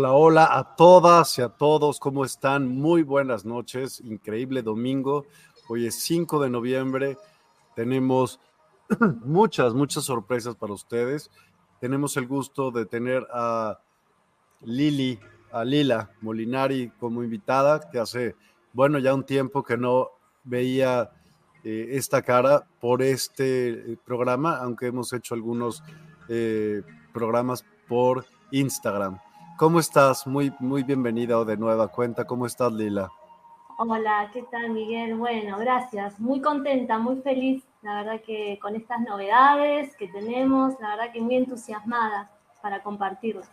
Hola, hola a todas y a todos, ¿cómo están? Muy buenas noches, increíble domingo. Hoy es 5 de noviembre, tenemos muchas, muchas sorpresas para ustedes. Tenemos el gusto de tener a Lili, a Lila Molinari como invitada, que hace, bueno, ya un tiempo que no veía eh, esta cara por este eh, programa, aunque hemos hecho algunos eh, programas por Instagram. ¿Cómo estás? Muy, muy bienvenida de nueva cuenta. ¿Cómo estás, Lila? Hola, ¿qué tal, Miguel? Bueno, gracias. Muy contenta, muy feliz, la verdad que con estas novedades que tenemos, la verdad que muy entusiasmada para compartirlas.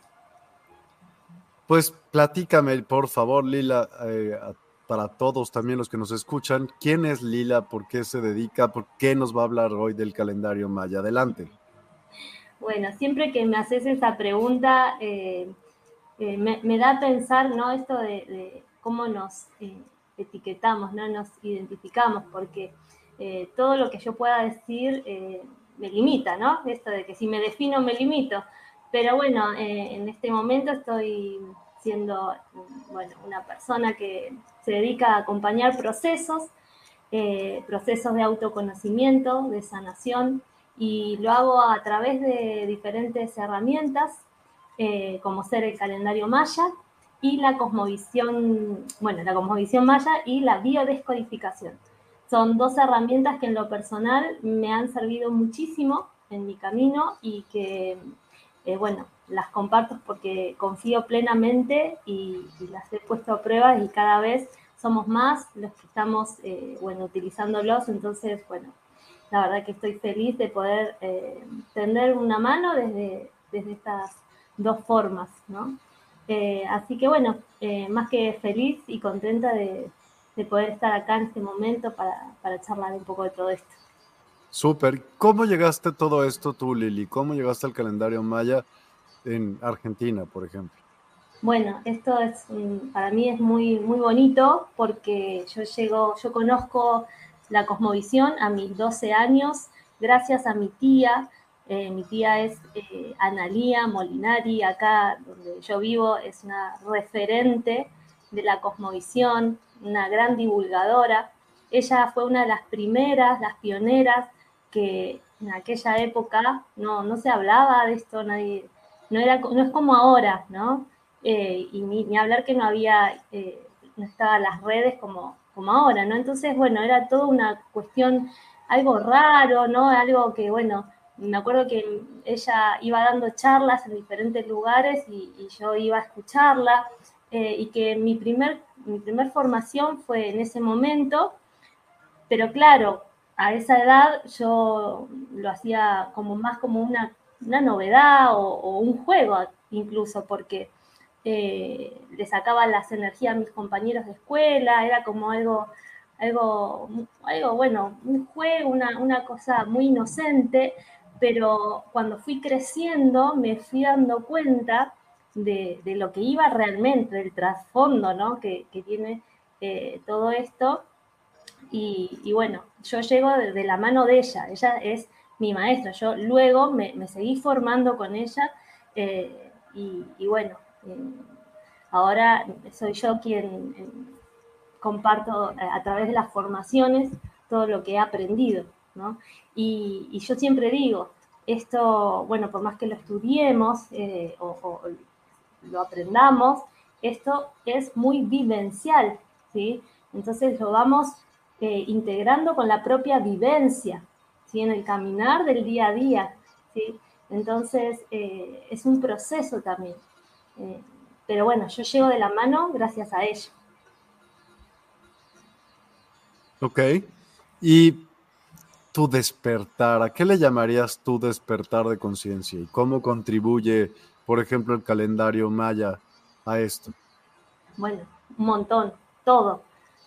Pues platícame, por favor, Lila, eh, para todos también los que nos escuchan, ¿quién es Lila? ¿Por qué se dedica? ¿Por qué nos va a hablar hoy del calendario maya? Adelante. Bueno, siempre que me haces esa pregunta, eh, eh, me, da a pensar, ¿no? Esto de, cómo nos eh, etiquetamos, ¿no? Nos identificamos, porque eh, todo lo que yo pueda decir me limita, ¿no? Esto de que si me defino me limito. Pero bueno, en este momento estoy siendo, bueno, una persona que se dedica a acompañar procesos, procesos de autoconocimiento, de sanación, y lo hago a través de diferentes herramientas eh, como ser el calendario maya y la cosmovisión, bueno, la cosmovisión maya y la biodescodificación. Son dos herramientas que en lo personal me han servido muchísimo en mi camino y que, eh, bueno, las comparto porque confío plenamente y, las he puesto a prueba y cada vez somos más los que estamos, eh, bueno, utilizándolos. Entonces, bueno, la verdad que estoy feliz de poder tender una mano desde, desde dos formas, ¿no? Eh, así que bueno, eh, más que feliz y contenta de, poder estar acá en este momento para, para, charlar un poco de todo esto. Súper. ¿Cómo llegaste a todo esto tú, Lili? ¿Cómo llegaste al calendario maya en Argentina, por ejemplo? Bueno, esto es para mí es muy, muy bonito porque yo llego, yo conozco la cosmovisión a mis 12 años gracias a mi tía, eh, mi tía es eh, Analía Molinari, acá donde yo vivo, es una referente de la cosmovisión, una gran divulgadora. Ella fue una de las primeras, las pioneras, que en aquella época no, no se hablaba de esto, nadie, no, era, no es como ahora, ¿no? Eh, y ni, hablar que no había, no estaban las redes como, como ahora, ¿no? Entonces, bueno, era toda una cuestión, algo raro, ¿no? Algo que, bueno, me acuerdo que ella iba dando charlas en diferentes lugares y, yo iba a escucharla eh, y que mi primer, mi primer formación fue en ese momento, pero claro, a esa edad yo lo hacía como más como una, novedad o, un juego incluso, porque eh, le sacaba las energías a mis compañeros de escuela, era como algo, algo, algo bueno, un juego, una, una cosa muy inocente, pero cuando fui creciendo me fui dando cuenta de, lo que iba realmente, del trasfondo ¿no? que, tiene eh, todo esto. Y, bueno, yo llego de, la mano de ella, ella es mi maestra, yo luego me, seguí formando con ella eh, y, bueno, eh, ahora soy yo quien comparto a través de las formaciones todo lo que he aprendido. ¿no? Y, yo siempre digo, esto, bueno, por más que lo estudiemos eh, o, lo aprendamos, esto es muy vivencial, ¿sí? Entonces lo vamos eh, integrando con la propia vivencia, ¿sí? En el caminar del día a día, ¿sí? Entonces eh, es un proceso también. pero bueno, yo llego de la mano gracias a ello. Ok. Y tu despertar? ¿A qué le llamarías tu despertar de conciencia? ¿Y cómo contribuye, por ejemplo, el calendario maya a esto? Bueno, un montón, todo,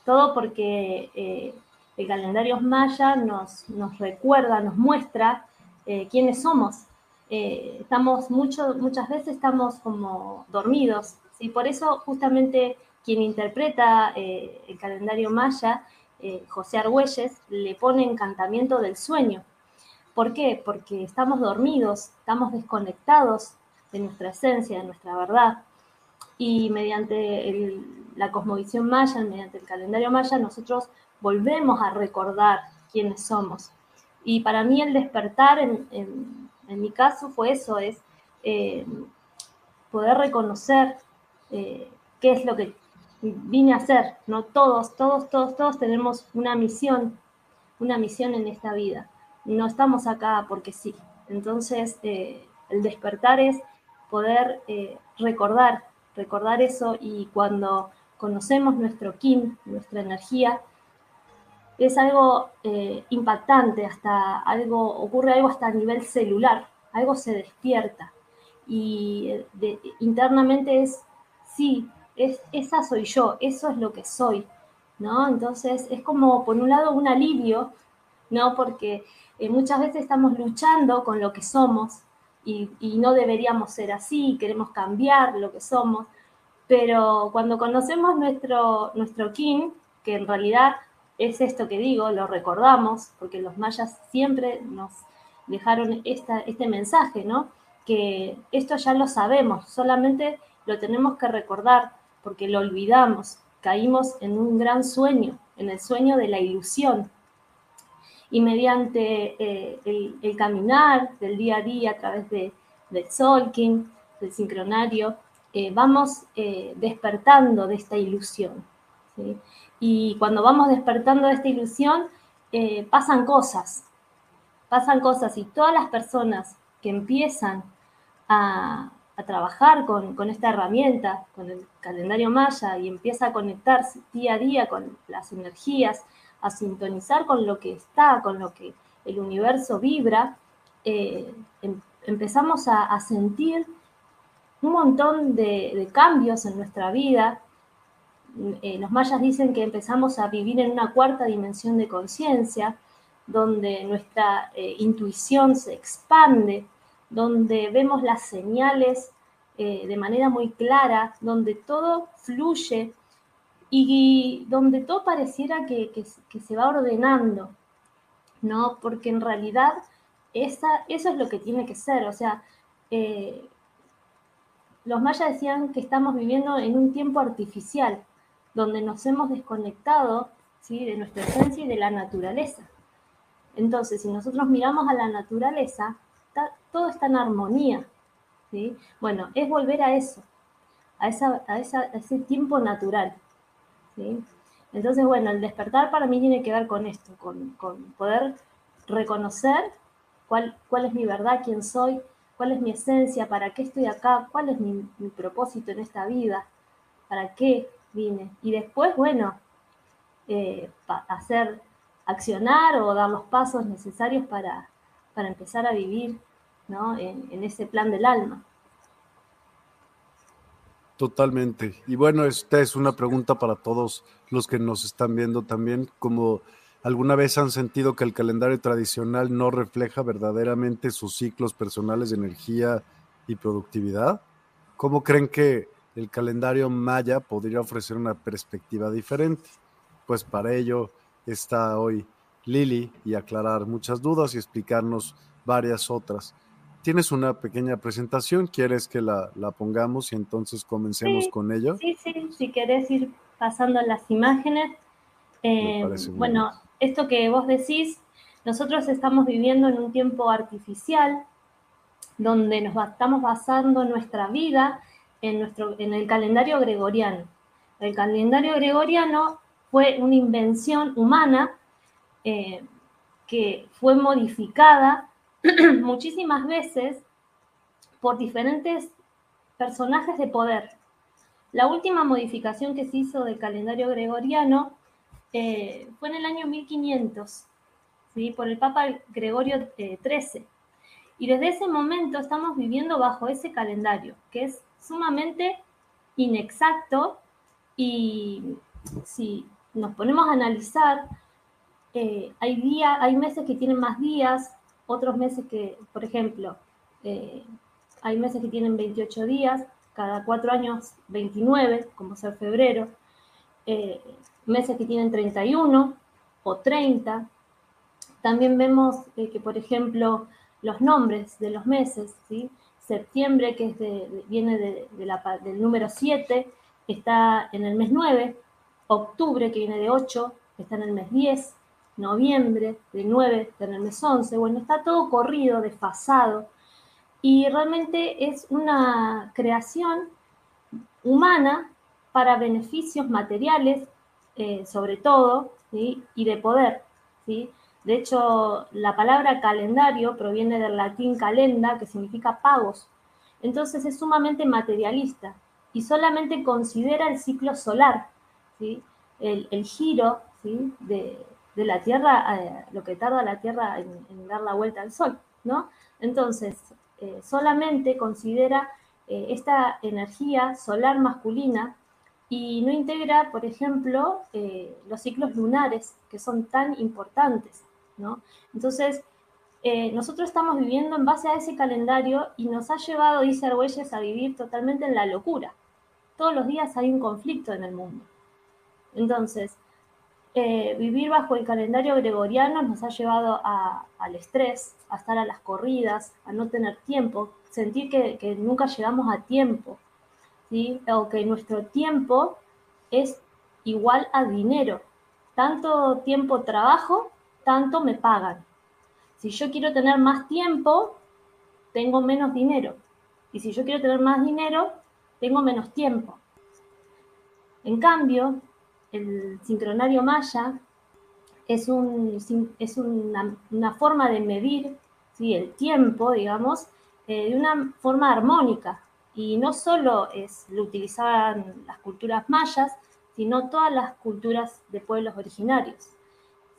todo porque eh, el calendario maya nos, nos recuerda, nos muestra eh, quiénes somos. Eh, estamos mucho, muchas veces estamos como dormidos, y por eso justamente quien interpreta el calendario maya eh, José Argüelles, le pone encantamiento del sueño. ¿Por qué? Porque estamos dormidos, estamos desconectados de nuestra esencia, de nuestra verdad. Y mediante la cosmovisión maya, mediante el calendario maya, nosotros volvemos a recordar quiénes somos. Y para mí el despertar, en, mi caso, fue eso, es eh, poder reconocer eh, qué es lo que vine a hacer, ¿no? Todos, todos, todos, todos tenemos una misión, una misión en esta vida. No estamos acá porque sí. Entonces, eh, el despertar es poder eh, recordar, recordar eso y cuando conocemos nuestro kin, nuestra energía, es algo eh, impactante, hasta algo, ocurre algo hasta a nivel celular, algo se despierta. Y internamente es, sí, esa soy yo, eso es lo que soy, ¿no? Entonces es como, por un lado, un alivio, ¿no? Porque eh, muchas veces estamos luchando con lo que somos y, no deberíamos ser así, queremos cambiar lo que somos, pero cuando conocemos nuestro, nuestro que en realidad es esto que digo, lo recordamos, porque los mayas siempre nos dejaron esta, este mensaje, ¿no? Que esto ya lo sabemos, solamente lo tenemos que recordar porque lo olvidamos, caímos en un gran sueño, en el sueño de la ilusión. Y mediante eh, el, caminar del día a día a través de, del solking, del sincronario, eh, vamos eh, despertando de esta ilusión. Y cuando vamos despertando de esta ilusión, pasan cosas, pasan cosas y todas las personas que empiezan a, a trabajar con, esta herramienta, con el calendario maya y empieza a conectarse día a día con las energías, a sintonizar con lo que está, con lo que el universo vibra, eh, em, empezamos a, sentir un montón de, cambios en nuestra vida. Eh, los mayas dicen que empezamos a vivir en una cuarta dimensión de conciencia, donde nuestra eh, intuición se expande, donde vemos las señales eh, de manera muy clara, donde todo fluye y, donde todo pareciera que, se va ordenando, ¿no? Porque en realidad esa, eso es lo que tiene que ser, o sea, eh, los mayas decían que estamos viviendo en un tiempo artificial, donde nos hemos desconectado ¿sí? de nuestra esencia y de la naturaleza. Entonces, si nosotros miramos a la naturaleza, todo está en armonía. ¿sí? Bueno, es volver a eso, a, ese tiempo natural. Entonces, bueno, el despertar para mí tiene que ver con esto, con, poder reconocer cuál, cuál es mi verdad, quién soy, cuál es mi esencia, para qué estoy acá, cuál es mi, propósito en esta vida, para qué vine. Y después, bueno, eh, hacer, accionar o dar los pasos necesarios para, para empezar a vivir ¿no? en ese plan del alma. Totalmente. Y bueno, esta es una pregunta para todos los que nos están viendo también, como alguna vez han sentido que el calendario tradicional no refleja verdaderamente sus ciclos personales de energía y productividad. ¿Cómo creen que el calendario maya podría ofrecer una perspectiva diferente? Pues para ello está hoy Lili y aclarar muchas dudas y explicarnos varias otras tienes una pequeña presentación, ¿quieres que la, pongamos y entonces comencemos con ello? Sí, sí, si querés ir pasando las imágenes. Eh, bueno, esto que vos decís, nosotros estamos viviendo en un tiempo artificial donde nos estamos basando nuestra vida en, nuestro, en el calendario gregoriano. El calendario gregoriano fue una invención humana eh, que fue modificada muchísimas veces por diferentes personajes de poder. La última modificación que se hizo del calendario gregoriano eh, fue en el año 1500, ¿sí? por el Papa Gregorio XIII. Y desde ese momento estamos viviendo bajo ese calendario, que es sumamente inexacto y si nos ponemos a analizar, eh, hay, hay meses que tienen más días, otros meses que, por ejemplo, eh, hay meses que tienen 28 días, cada cuatro años 29, como ser febrero, eh, meses que tienen 31 o 30. También vemos que, por ejemplo, los nombres de los meses, septiembre, que viene de, del número 7, está en el mes 9, octubre, que viene de 8, está en el mes 10, noviembre, de 9 en el mes 11, bueno, está todo corrido, desfasado, y realmente es una creación humana para beneficios materiales, eh, sobre todo, y de poder. ¿sí? De hecho, la palabra calendario proviene del latín calenda, que significa pagos. Entonces es sumamente materialista y solamente considera el ciclo solar, ¿sí? el, el giro ¿sí? de, de la Tierra, eh, lo que tarda la Tierra en, dar la vuelta al Sol, ¿no? Entonces, eh, solamente considera eh, esta energía solar masculina y no integra, por ejemplo, los ciclos lunares, que son tan importantes, ¿no? Entonces, nosotros estamos viviendo en base a ese calendario y nos ha llevado, dice Argüelles, a vivir totalmente en la locura. Todos los días hay un conflicto en el mundo. Entonces, eh, vivir bajo el calendario gregoriano nos ha llevado al estrés, a estar a las corridas, a no tener tiempo, sentir que, nunca llegamos a tiempo, ¿sí? o que nuestro tiempo es igual a dinero. Tanto tiempo trabajo, tanto me pagan. Si yo quiero tener más tiempo, tengo menos dinero. Y si yo quiero tener más dinero, tengo menos tiempo. En cambio, el sincronario maya es, un, es una, forma de medir el tiempo, digamos, eh, de una forma armónica. Y no solo es, lo utilizaban las culturas mayas, sino todas las culturas de pueblos originarios.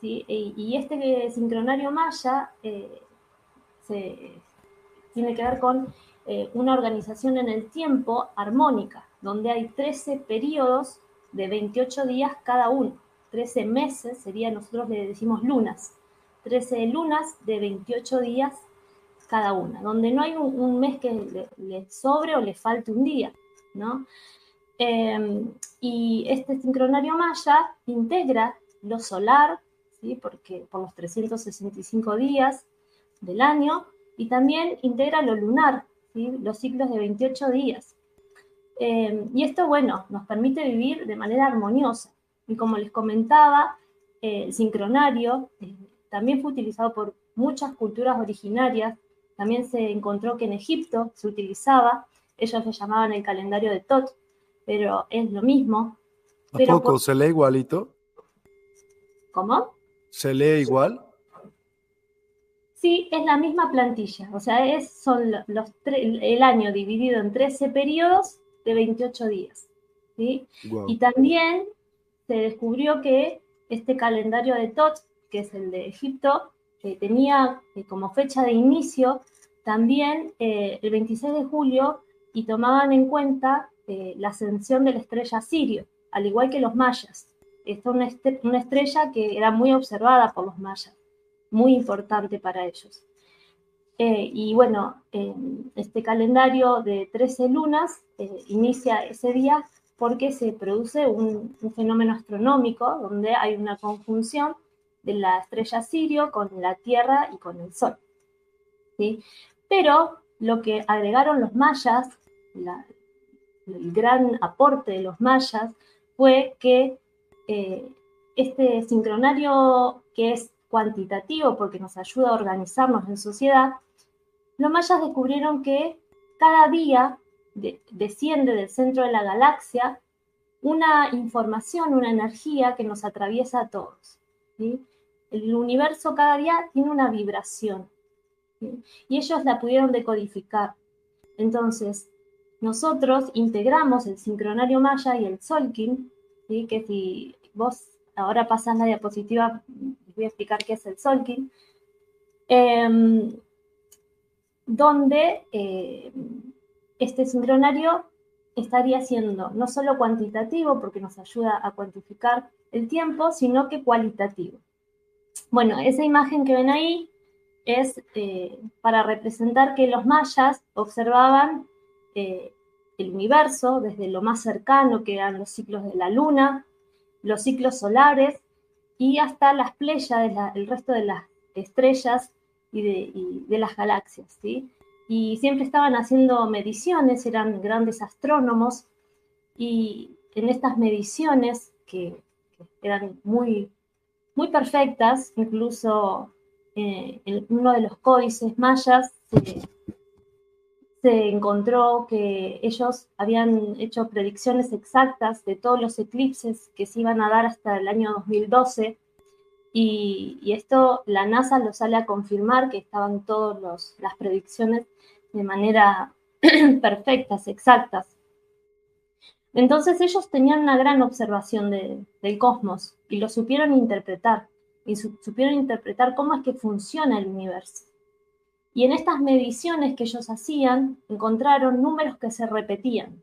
Y, este sincronario maya eh, tiene que ver con eh, una organización en el tiempo armónica, donde hay 13 periodos de 28 días cada uno. 13 meses sería, nosotros le decimos lunas. 13 lunas de 28 días cada una, donde no hay un, mes que le, sobre o le falte un día, ¿no? Em, y este sincronario maya integra lo solar, ¿sí? Porque por los 365 días del año, y también integra lo lunar, ¿sí? los ciclos de 28 días. Em, y esto, bueno, nos permite vivir de manera armoniosa. Y como les comentaba, eh, el sincronario eh, también fue utilizado por muchas culturas originarias. También se encontró que en Egipto se utilizaba, ellos lo llamaban el calendario de Tot, pero es lo mismo. ¿A poco se lee igualito? ¿Cómo? ¿Se lee igual? Sí, es la misma plantilla, o sea, es, son los, el año dividido en 13 periodos de 28 días. ¿sí? Y también se descubrió que este calendario de Tot, que es el de Egipto, tenía eh, como fecha de inicio también eh, el 26 de julio y tomaban en cuenta eh, la ascensión de la estrella Sirio, al igual que los mayas. Esta es una estrella que era muy observada por los mayas muy importante para ellos. Eh, y bueno, este calendario de 13 lunas eh, inicia ese día porque se produce un, fenómeno astronómico donde hay una conjunción de la estrella Sirio con la Tierra y con el Sol. ¿sí? Pero lo que agregaron los mayas, el gran aporte de los mayas, fue que eh, este sincronario que es cuantitativo porque nos ayuda a organizarnos en sociedad, los mayas descubrieron que cada día desciende del centro de la galaxia una información, una energía que nos atraviesa a todos. El universo cada día tiene una vibración y ellos la pudieron decodificar. Entonces, nosotros integramos el sincronario maya y el solkin, que si vos ahora pasas la diapositiva voy a explicar qué es el Solkin, em, donde eh, este sincronario estaría siendo no solo cuantitativo, porque nos ayuda a cuantificar el tiempo, sino que cualitativo. Bueno, esa imagen que ven ahí es eh, para representar que los mayas observaban eh, el universo desde lo más cercano, que eran los ciclos de la luna, los ciclos solares, y hasta las Pléyades, el resto de las estrellas y de, las galaxias, ¿sí? Y siempre estaban haciendo mediciones, eran grandes astrónomos, y en estas mediciones, que, eran muy, muy perfectas, incluso eh, en uno de los códices mayas se, se encontró que ellos habían hecho predicciones exactas de todos los eclipses que se iban a dar hasta el año 2012 y, esto la NASA lo sale a confirmar que estaban todas las predicciones de manera perfectas, exactas. Entonces ellos tenían una gran observación del cosmos y lo supieron interpretar y supieron interpretar cómo es que funciona el universo. Y en estas mediciones que ellos hacían, encontraron números que se repetían.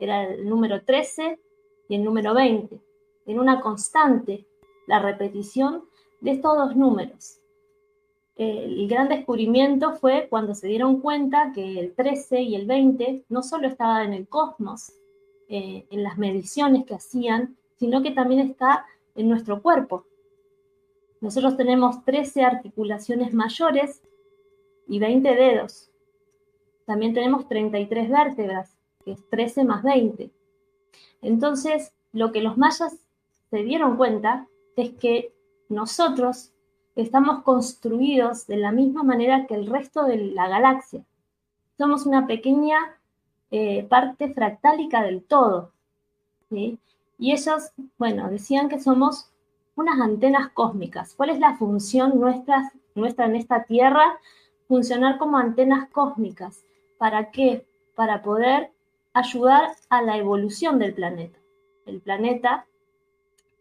Era el número 13 y el número 20. En una constante la repetición de estos dos números. El gran descubrimiento fue cuando se dieron cuenta que el 13 y el 20 no solo estaban en el cosmos, eh, en las mediciones que hacían, sino que también está en nuestro cuerpo. Nosotros tenemos 13 articulaciones mayores y 20 dedos. También tenemos 33 vértebras, que es 13 más 20. Entonces, lo que los mayas se dieron cuenta es que nosotros estamos construidos de la misma manera que el resto de la galaxia. Somos una pequeña eh, parte fractálica del todo. Y ellos, bueno, decían que somos unas antenas cósmicas. ¿Cuál es la función nuestra, nuestra en esta Tierra? funcionar como antenas cósmicas. ¿Para qué? Para poder ayudar a la evolución del planeta. El planeta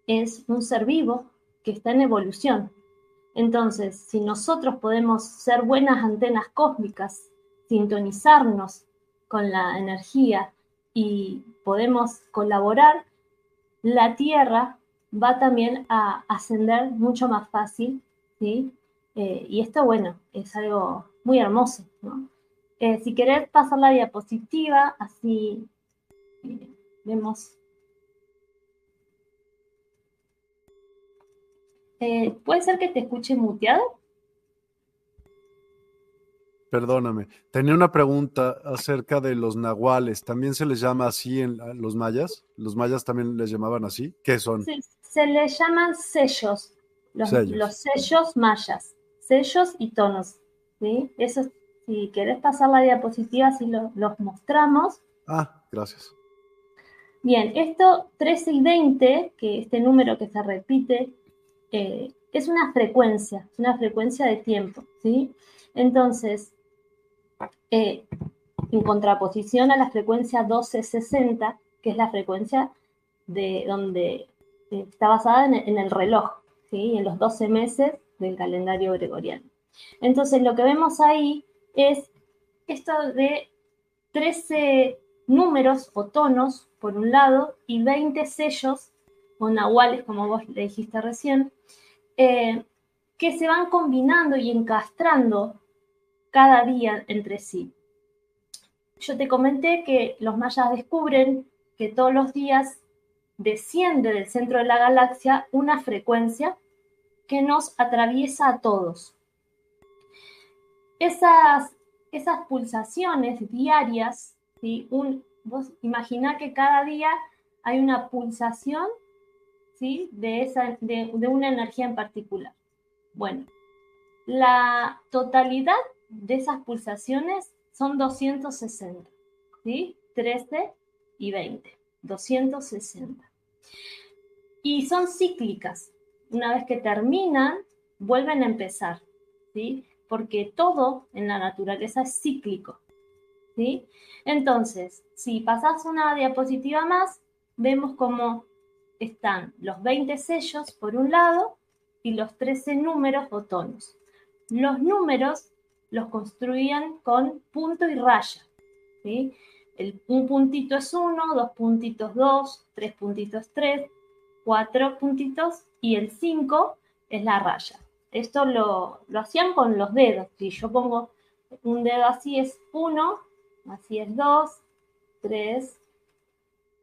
es un ser vivo que está en evolución. Entonces, si nosotros podemos ser buenas antenas cósmicas, sintonizarnos con la energía y podemos colaborar, la Tierra va también a ascender mucho más fácil, ¿sí? Eh, y esto, bueno, es algo muy hermoso. Eh, si querés pasar la diapositiva, así eh, vemos. ¿Puede ser que te escuche muteado? Perdóname, tenía una pregunta acerca de los nahuales. ¿También se les llama así en los mayas? ¿Los mayas también les llamaban así? ¿Qué son? se les llaman sellos, los sellos mayas sellos y tonos. ¿sí? Eso, si querés pasar la diapositiva, así los mostramos. Ah, gracias. Bien, esto 13 y 20, que este número que se repite eh, es una frecuencia, una frecuencia de tiempo, ¿sí? Entonces, eh, en contraposición a la frecuencia 1260, que es la frecuencia de donde está basada en, el reloj, ¿sí? en los 12 meses del calendario gregoriano. Entonces, lo que vemos ahí es esto de 13 números o tonos, por un lado, y 20 sellos o nahuales, como vos le dijiste recién, eh, que se van combinando y encastrando cada día entre sí. Yo te comenté que los mayas descubren que todos los días desciende del centro de la galaxia una frecuencia que nos atraviesa a todos. Esas, esas pulsaciones diarias, ¿sí? Un, vos imagina que cada día hay una pulsación de, esa, de, de una energía en particular. Bueno, la totalidad de esas pulsaciones son 260, ¿sí? 13 y 20, 260. Y son cíclicas. Una vez que terminan, vuelven a empezar, ¿sí? Porque todo en la naturaleza es cíclico, ¿sí? Entonces, si pasas una diapositiva más, vemos cómo están los 20 sellos por un lado y los 13 números o tonos. Los números los construían con punto y raya. ¿sí? un puntito es uno, dos puntitos dos, tres puntitos tres, cuatro puntitos y el cinco es la raya. Esto lo, lo hacían con los dedos. Si yo pongo un dedo así es uno, así es dos, tres,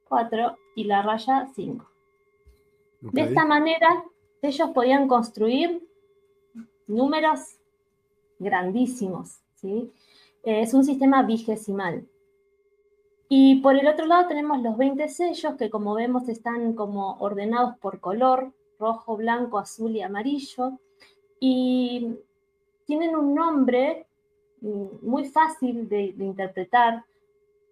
cuatro y la raya De esta manera ellos podían construir números grandísimos. ¿sí? Es un sistema vigesimal. Y por el otro lado tenemos los 20 sellos que como vemos están como ordenados por color, rojo, blanco, azul y amarillo. Y tienen un nombre mm, muy fácil de, interpretar.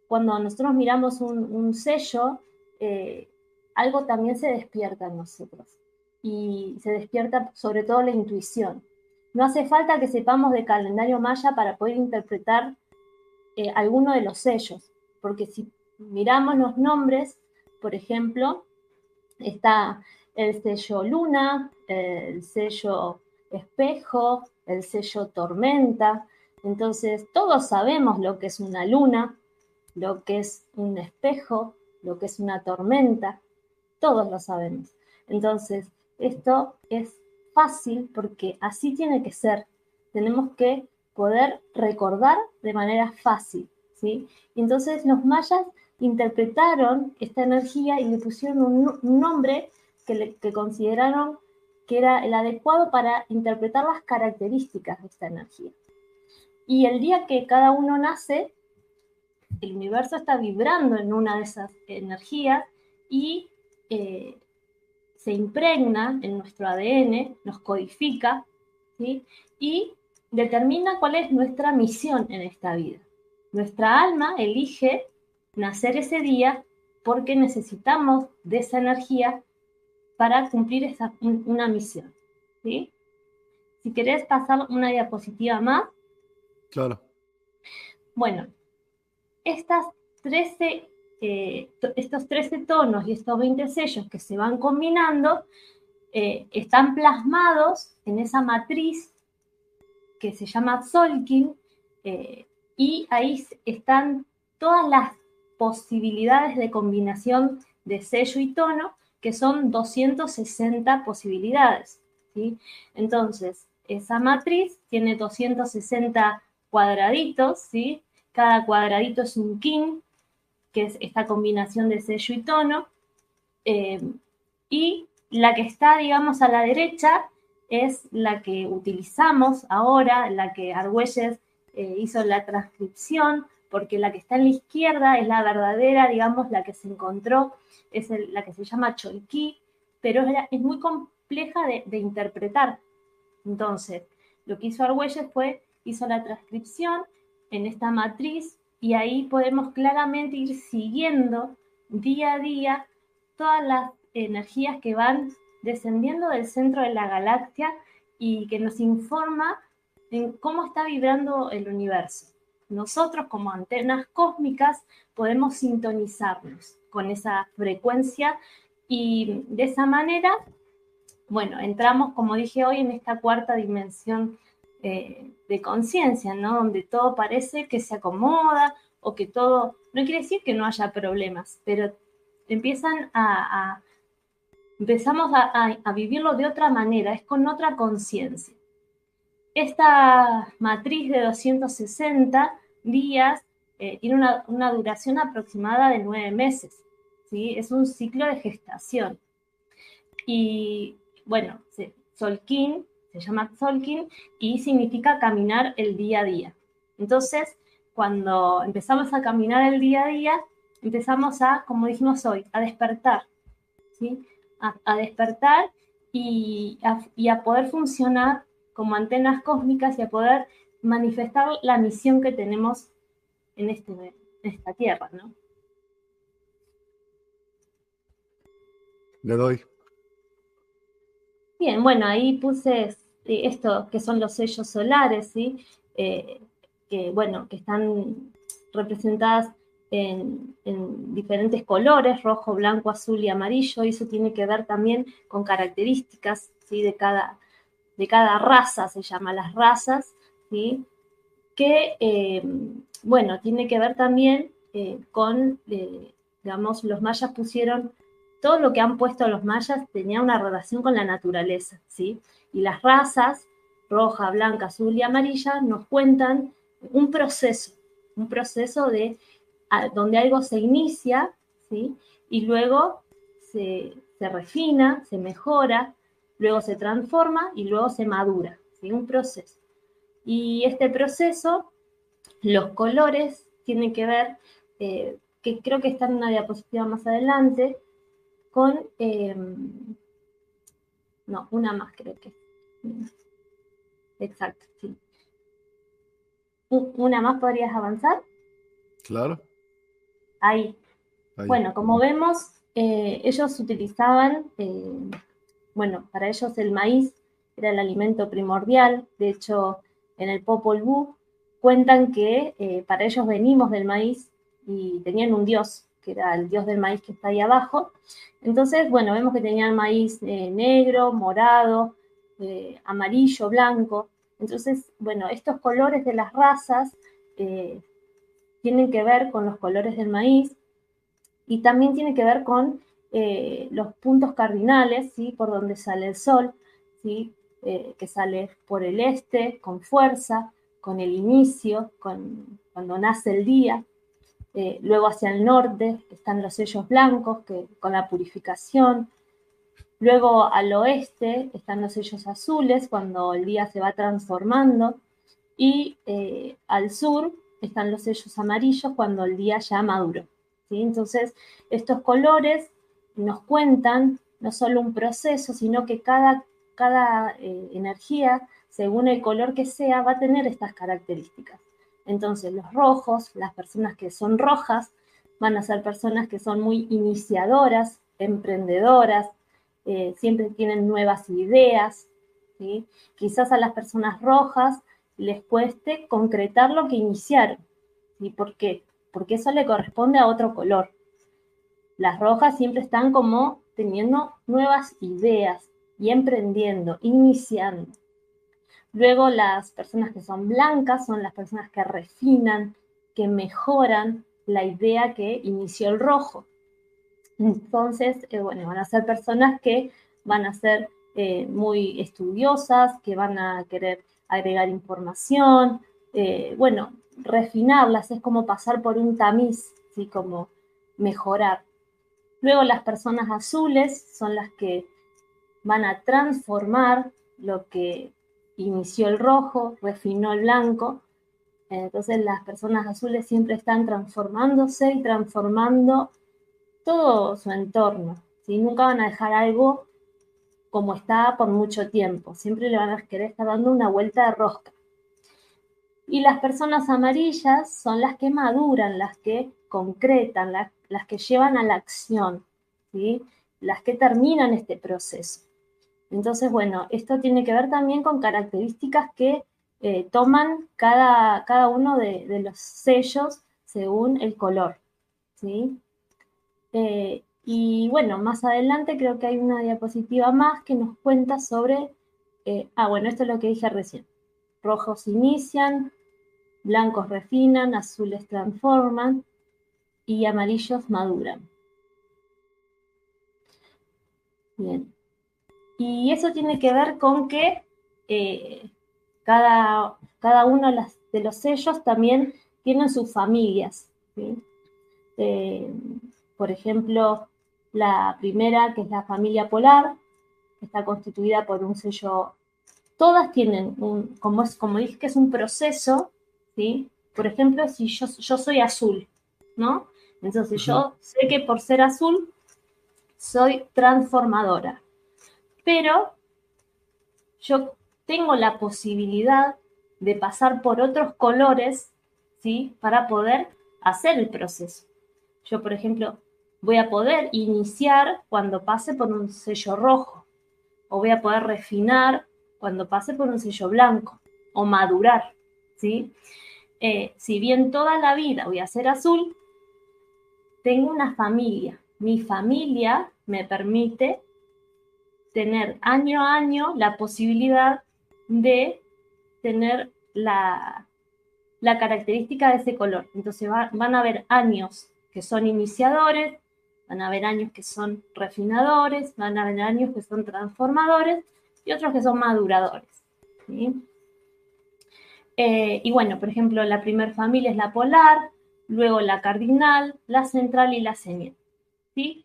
Cuando nosotros miramos un, sello, eh, algo también se despierta en nosotros. Y se despierta sobre todo la intuición. No hace falta que sepamos de calendario maya para poder interpretar eh, alguno de los sellos porque si miramos los nombres, por ejemplo, está el sello luna, el sello espejo, el sello tormenta. Entonces, todos sabemos lo que es una luna, lo que es un espejo, lo que es una tormenta. Todos lo sabemos. Entonces, esto es fácil porque así tiene que ser. Tenemos que poder recordar de manera fácil. ¿sí? entonces los mayas interpretaron esta energía y le pusieron un, nombre que, consideraron que era el adecuado para interpretar las características de esta energía. Y el día que cada uno nace, el universo está vibrando en una de esas energías y eh, se impregna en nuestro ADN, nos codifica y determina cuál es nuestra misión en esta vida. Nuestra alma elige nacer ese día porque necesitamos de esa energía para cumplir esa, una misión. ¿sí? Si querés pasar una diapositiva más. Claro. Bueno, estas 13, eh, estos 13 tonos y estos 20 sellos que se van combinando eh, están plasmados en esa matriz que se llama Solkin, eh, y ahí están todas las posibilidades de combinación de sello y tono, que son 260 posibilidades. ¿sí? Entonces, esa matriz tiene 260 cuadraditos, ¿sí? cada cuadradito es un king, que es esta combinación de sello y tono, eh, y la que está, digamos, a la derecha es la que utilizamos ahora, la que Argüelles eh, hizo la transcripción, porque la que está en la izquierda es la verdadera, digamos, la que se encontró, es la que se llama Cholquí, pero es, muy compleja de, interpretar. Entonces, lo que hizo Argüelles fue, hizo la transcripción en esta matriz y ahí podemos claramente ir siguiendo día a día todas las energías que van descendiendo del centro de la galaxia y que nos informa en cómo está vibrando el universo. Nosotros como antenas cósmicas podemos sintonizarnos con esa frecuencia y de esa manera, bueno, entramos, como dije hoy, en esta cuarta dimensión de conciencia, ¿no? Donde todo parece que se acomoda o que todo, no quiere decir que no haya problemas, pero empiezan a, empezamos a, vivirlo de otra manera, es con otra conciencia. Esta matriz de 260 días eh, tiene una, duración aproximada de nueve meses, ¿sí? Es un ciclo de gestación. Y bueno, Solkin se llama Solkin y significa caminar el día a día. Entonces, cuando empezamos a caminar el día a día, empezamos a, como dijimos hoy, a despertar, ¿sí? A, despertar y a, poder funcionar como antenas cósmicas y a poder manifestar la misión que tenemos en, este, en esta tierra, ¿no? Le doy. Bien, bueno, ahí puse esto que son los sellos solares, ¿sí? Eh, que, bueno, que están representadas en, diferentes colores, rojo, blanco, azul y amarillo, y eso tiene que ver también con características ¿sí? de, cada, de cada raza, se llama las razas, ¿sí? que, eh, bueno, tiene que ver también eh, con, digamos, los mayas pusieron, todo lo que han puesto los mayas tenía una relación con la naturaleza, ¿sí? Y las razas, roja, blanca, azul y amarilla, nos cuentan un proceso, un proceso de donde algo se inicia, ¿sí? Y luego se, refina, se mejora, luego se transforma y luego se madura, ¿sí? Un proceso. Y este proceso, los colores tienen que ver, eh, que creo que está en una diapositiva más adelante, con, em, no, una más creo que. Exacto, sí. ¿Una más podrías avanzar? Claro. Ahí. Bueno, como vemos, eh, ellos utilizaban, eh, bueno, para ellos el maíz era el alimento primordial. De hecho, en el Popol Vuh cuentan que eh, para ellos venimos del maíz y tenían un dios, que era el dios del maíz que está ahí abajo. Entonces, bueno, vemos que tenían maíz negro, morado, amarillo, blanco. Entonces, bueno, estos colores de las razas eh, tienen que ver con los colores del maíz y también tiene que ver con eh, los puntos cardinales, ¿sí? Por donde sale el sol, ¿sí? Eh, que sale por el este, con fuerza, con el inicio, con, cuando nace el día. Luego hacia el norte están los sellos blancos, que, con la purificación, Luego al oeste están los sellos azules cuando el día se va transformando y eh, al sur están los sellos amarillos cuando el día ya maduro. ¿sí? Entonces, estos colores nos cuentan no solo un proceso, sino que cada, cada eh, energía, según el color que sea, va a tener estas características. Entonces, los rojos, las personas que son rojas, van a ser personas que son muy iniciadoras, emprendedoras, eh, siempre tienen nuevas ideas. Quizás a las personas rojas les cueste concretar lo que iniciaron. ¿Y por qué? Porque eso le corresponde a otro color. Las rojas siempre están como teniendo nuevas ideas y emprendiendo, iniciando. Luego las personas que son blancas son las personas que refinan, que mejoran la idea que inició el rojo. Entonces, eh, bueno, van a ser personas que van a ser eh, muy estudiosas, que van a querer agregar información, eh, bueno, refinarlas, es como pasar por un tamiz, ¿sí? como mejorar. Luego las personas azules son las que van a transformar lo que inició el rojo, refinó el blanco. Entonces las personas azules siempre están transformándose y transformando todo su entorno. ¿sí? Nunca van a dejar algo como está por mucho tiempo. Siempre le van a querer estar dando una vuelta de rosca. Y las personas amarillas son las que maduran, las que concretan, las, que llevan a la acción, ¿sí? las que terminan este proceso. Entonces, bueno, esto tiene que ver también con características que eh, toman cada, cada uno de, los sellos según el color. ¿sí? Eh, y bueno, más adelante creo que hay una diapositiva más que nos cuenta sobre, eh, ah, bueno, esto es lo que dije recién. Rojos inician, blancos refinan, azules transforman y amarillos maduran. Bien. Y eso tiene que ver con que eh, cada, cada, uno de los sellos también tienen sus familias. Eh, por ejemplo, la primera, que es la familia polar, está constituida por un sello. Todas tienen un, como, es, como dije que es un proceso, ¿sí? Por ejemplo, si yo, yo soy azul, ¿no? Entonces yo sé que por ser azul soy transformadora pero yo tengo la posibilidad de pasar por otros colores, ¿sí? Para poder hacer el proceso. Yo, por ejemplo, voy a poder iniciar cuando pase por un sello rojo, o voy a poder refinar cuando pase por un sello blanco, o madurar, ¿sí? Eh, si bien toda la vida voy a ser azul, tengo una familia. Mi familia me permite tener año a año la posibilidad de tener la, la característica de ese color. Entonces van a haber años que son iniciadores, van a haber años que son refinadores, van a haber años que son transformadores y otros que son maduradores. Eh, y bueno, por ejemplo, la primera familia es la polar, luego la cardinal, la central y la señal. ¿sí?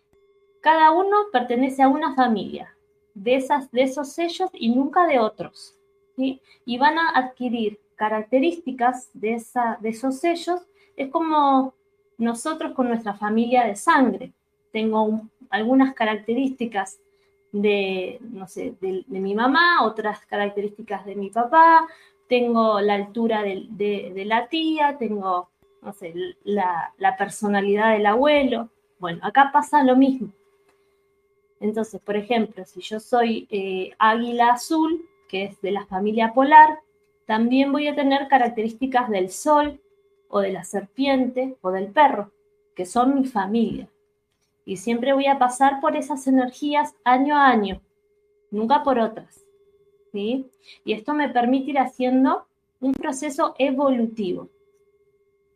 Cada uno pertenece a una familia de, esas, de esos sellos y nunca de otros. Y van a adquirir características de, esa, de esos sellos. Es como nosotros con nuestra familia de sangre. Tengo algunas características de, no sé, de, mi mamá, otras características de mi papá, tengo la altura de, la tía, tengo, no sé, la, la personalidad del abuelo. Bueno, acá pasa lo mismo. Entonces, por ejemplo, si yo soy eh, águila azul, que es de la familia polar, también voy a tener características del sol o de la serpiente o del perro, que son mi familia. Y siempre voy a pasar por esas energías año a año, nunca por otras. ¿sí? Y esto me permite ir haciendo un proceso evolutivo.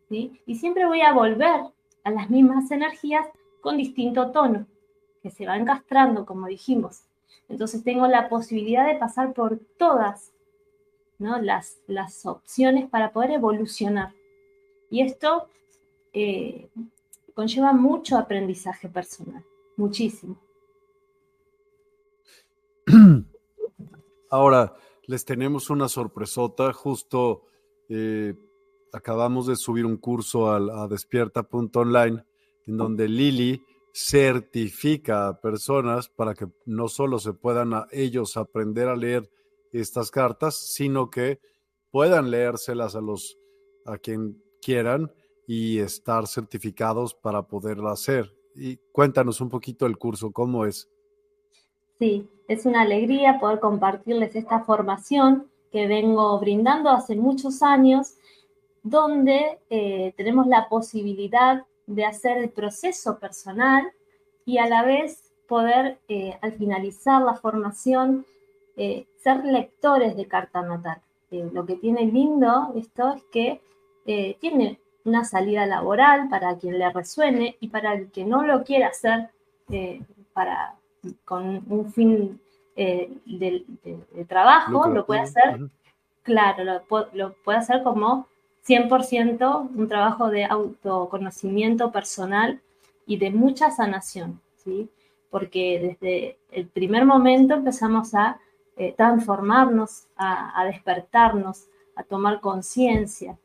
¿sí? Y siempre voy a volver a las mismas energías con distinto tono que se va encastrando, como dijimos. Entonces tengo la posibilidad de pasar por todas ¿no? las, las opciones para poder evolucionar. Y esto eh, conlleva mucho aprendizaje personal, muchísimo. Ahora, les tenemos una sorpresota. Justo eh, acabamos de subir un curso a, a despierta.online en donde Lili certifica a personas para que no solo se puedan a ellos aprender a leer estas cartas, sino que puedan leérselas a los a quien quieran y estar certificados para poderlo hacer. Y cuéntanos un poquito el curso, ¿cómo es? Sí, es una alegría poder compartirles esta formación que vengo brindando hace muchos años, donde eh, tenemos la posibilidad de hacer el proceso personal y a la vez poder, eh, al finalizar la formación, eh, ser lectores de carta natal. Eh, lo que tiene lindo esto es que tiene una salida laboral para quien le resuene y para el que no lo quiera hacer para, con un fin de, trabajo, lo puede hacer, claro, lo, lo puede hacer como 100% un trabajo de autoconocimiento personal y de mucha sanación, ¿sí? Porque desde el primer momento empezamos a eh, transformarnos, a, despertarnos, a tomar conciencia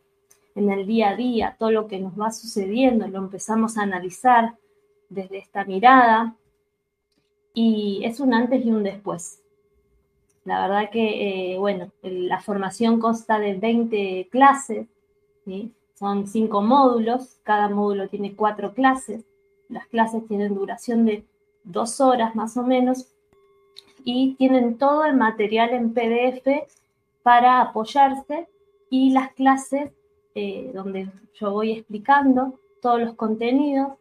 en el día a día, todo lo que nos va sucediendo, lo empezamos a analizar desde esta mirada y es un antes y un después. La verdad que, eh, bueno, la formación consta de 20 clases, son cinco módulos, cada módulo tiene cuatro clases, las clases tienen duración de dos horas más o menos, y tienen todo el material en PDF para apoyarse y las clases eh, donde yo voy explicando todos los contenidos.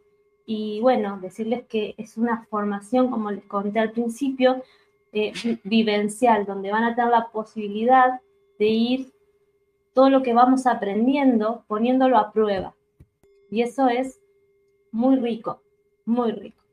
Y bueno, decirles que es una formación, como les conté al principio, eh, vivencial, donde van a tener la posibilidad de ir todo lo que vamos aprendiendo, poniéndolo a prueba. Y eso es muy rico, muy rico.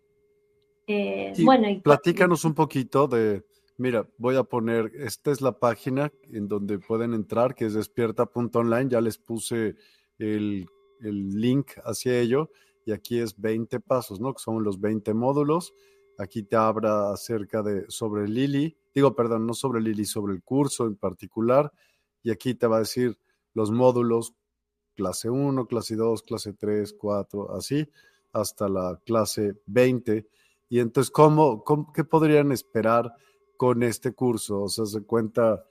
Eh, bueno, y platícanos un poquito de, mira, voy a poner, esta es la página en donde pueden entrar, que es despierta.online, ya les puse el, el link hacia ello, y aquí es 20 pasos, ¿no? Que son los 20 módulos Aquí te habla acerca de sobre Lili, digo, perdón, no sobre Lili, sobre el curso en particular. Y aquí te va a decir los módulos, clase 1, clase 2, clase 3, 4, así, hasta la clase 20. Y entonces, ¿cómo, qué podrían esperar con este curso? O sea, se cuenta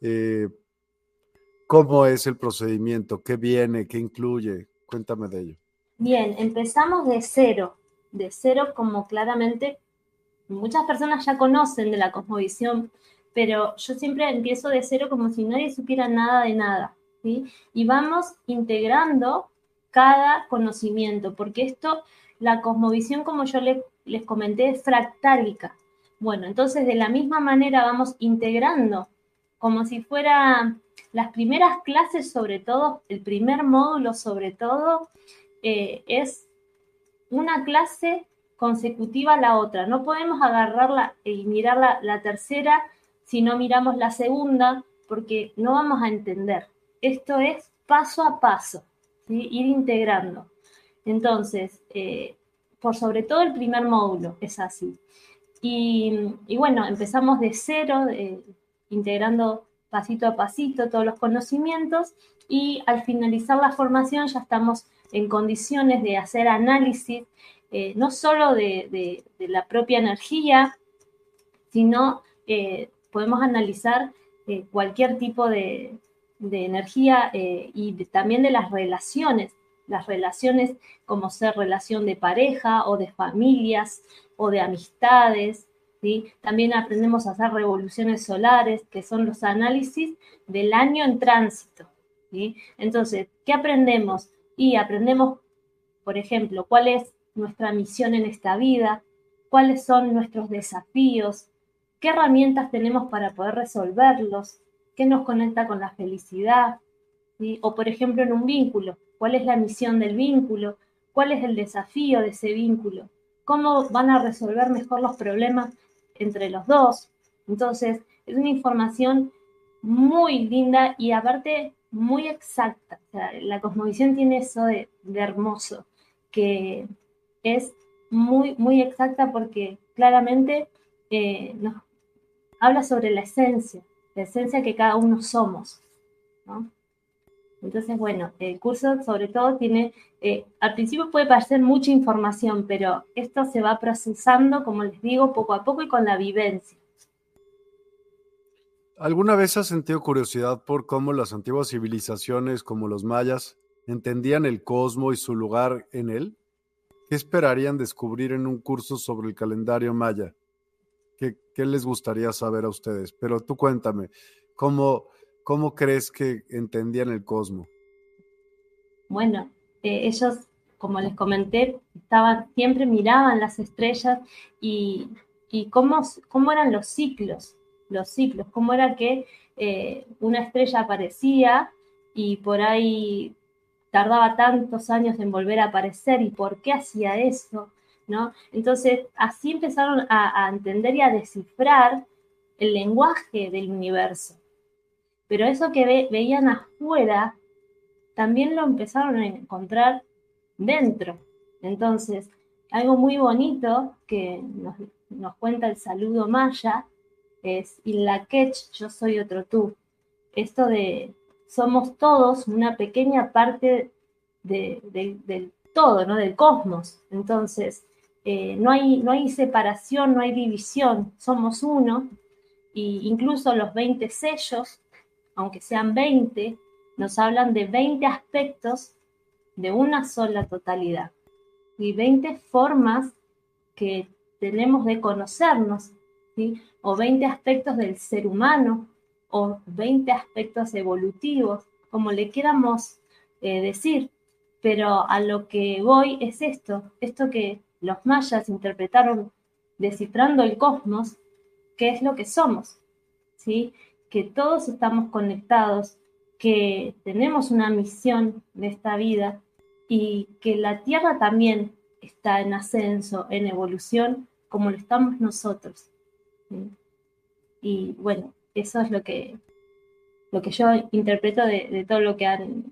eh, cómo es el procedimiento, qué viene, qué incluye. Cuéntame de ello. Bien, empezamos de cero, de cero como claramente muchas personas ya conocen de la cosmovisión, pero yo siempre empiezo de cero como si nadie supiera nada de nada. Y vamos integrando cada conocimiento, porque esto, la cosmovisión, como yo les, comenté, es fractálica. Bueno, entonces de la misma manera vamos integrando, como si fuera las primeras clases, sobre todo, el primer módulo, sobre todo, eh, es una clase consecutiva a la otra. No podemos agarrarla y mirar la, tercera si no miramos la segunda, porque no vamos a entender. Esto es paso a paso, ir integrando. Entonces, eh, por sobre todo el primer módulo es así. Y, bueno, empezamos de cero, integrando pasito a pasito todos los conocimientos y al finalizar la formación ya estamos en condiciones de hacer análisis eh, no solo de, la propia energía, sino eh, podemos analizar eh, cualquier tipo de, energía y también de las relaciones, las relaciones como ser relación de pareja o de familias o de amistades. También aprendemos a hacer revoluciones solares, que son los análisis del año en tránsito. Entonces, ¿qué aprendemos? Y aprendemos, por ejemplo, cuál es nuestra misión en esta vida, cuáles son nuestros desafíos, qué herramientas tenemos para poder resolverlos, qué nos conecta con la felicidad, o por ejemplo en un vínculo, cuál es la misión del vínculo, cuál es el desafío de ese vínculo, cómo van a resolver mejor los problemas entre los dos. Entonces, es una información muy linda y aparte muy exacta. la cosmovisión tiene eso de, hermoso, que es muy, muy exacta porque claramente eh, nos habla sobre la esencia, la esencia que cada uno somos. Entonces, bueno, el curso sobre todo tiene, eh, al principio puede parecer mucha información, pero esto se va procesando, como les digo, poco a poco y con la vivencia. ¿Alguna vez has sentido curiosidad por cómo las antiguas civilizaciones, como los mayas, entendían el cosmos y su lugar en él? ¿Qué esperarían descubrir en un curso sobre el calendario maya? ¿Qué, les gustaría saber a ustedes? Pero tú cuéntame, ¿cómo, cómo crees que entendían el cosmos? Bueno, eh, ellos, como les comenté, estaban, siempre miraban las estrellas y, cómo, cómo, eran los ciclos, los ciclos, cómo era que eh, una estrella aparecía y por ahí tardaba tantos años en volver a aparecer y por qué hacía eso, Entonces, así empezaron a, entender y a descifrar el lenguaje del universo. Pero eso que veían afuera, también lo empezaron a encontrar dentro. Entonces, algo muy bonito que nos, cuenta el saludo maya es Ilakech, yo soy otro tú. Esto de somos todos una pequeña parte del todo, ¿no? Del cosmos. Entonces, eh, no, hay, no hay separación, no hay división, somos uno. Y incluso los 20 sellos, aunque sean 20, nos hablan de 20 aspectos de una sola totalidad y 20 formas que tenemos de conocernos. o 20 aspectos del ser humano, o 20 aspectos evolutivos, como le queramos eh, decir, pero a lo que voy es esto, esto que los mayas interpretaron descifrando el cosmos, que es lo que somos, ¿sí? que todos estamos conectados, que tenemos una misión de esta vida y que la Tierra también está en ascenso, en evolución, como lo estamos nosotros. Y bueno, eso es lo que, lo que yo interpreto de, todo lo que han,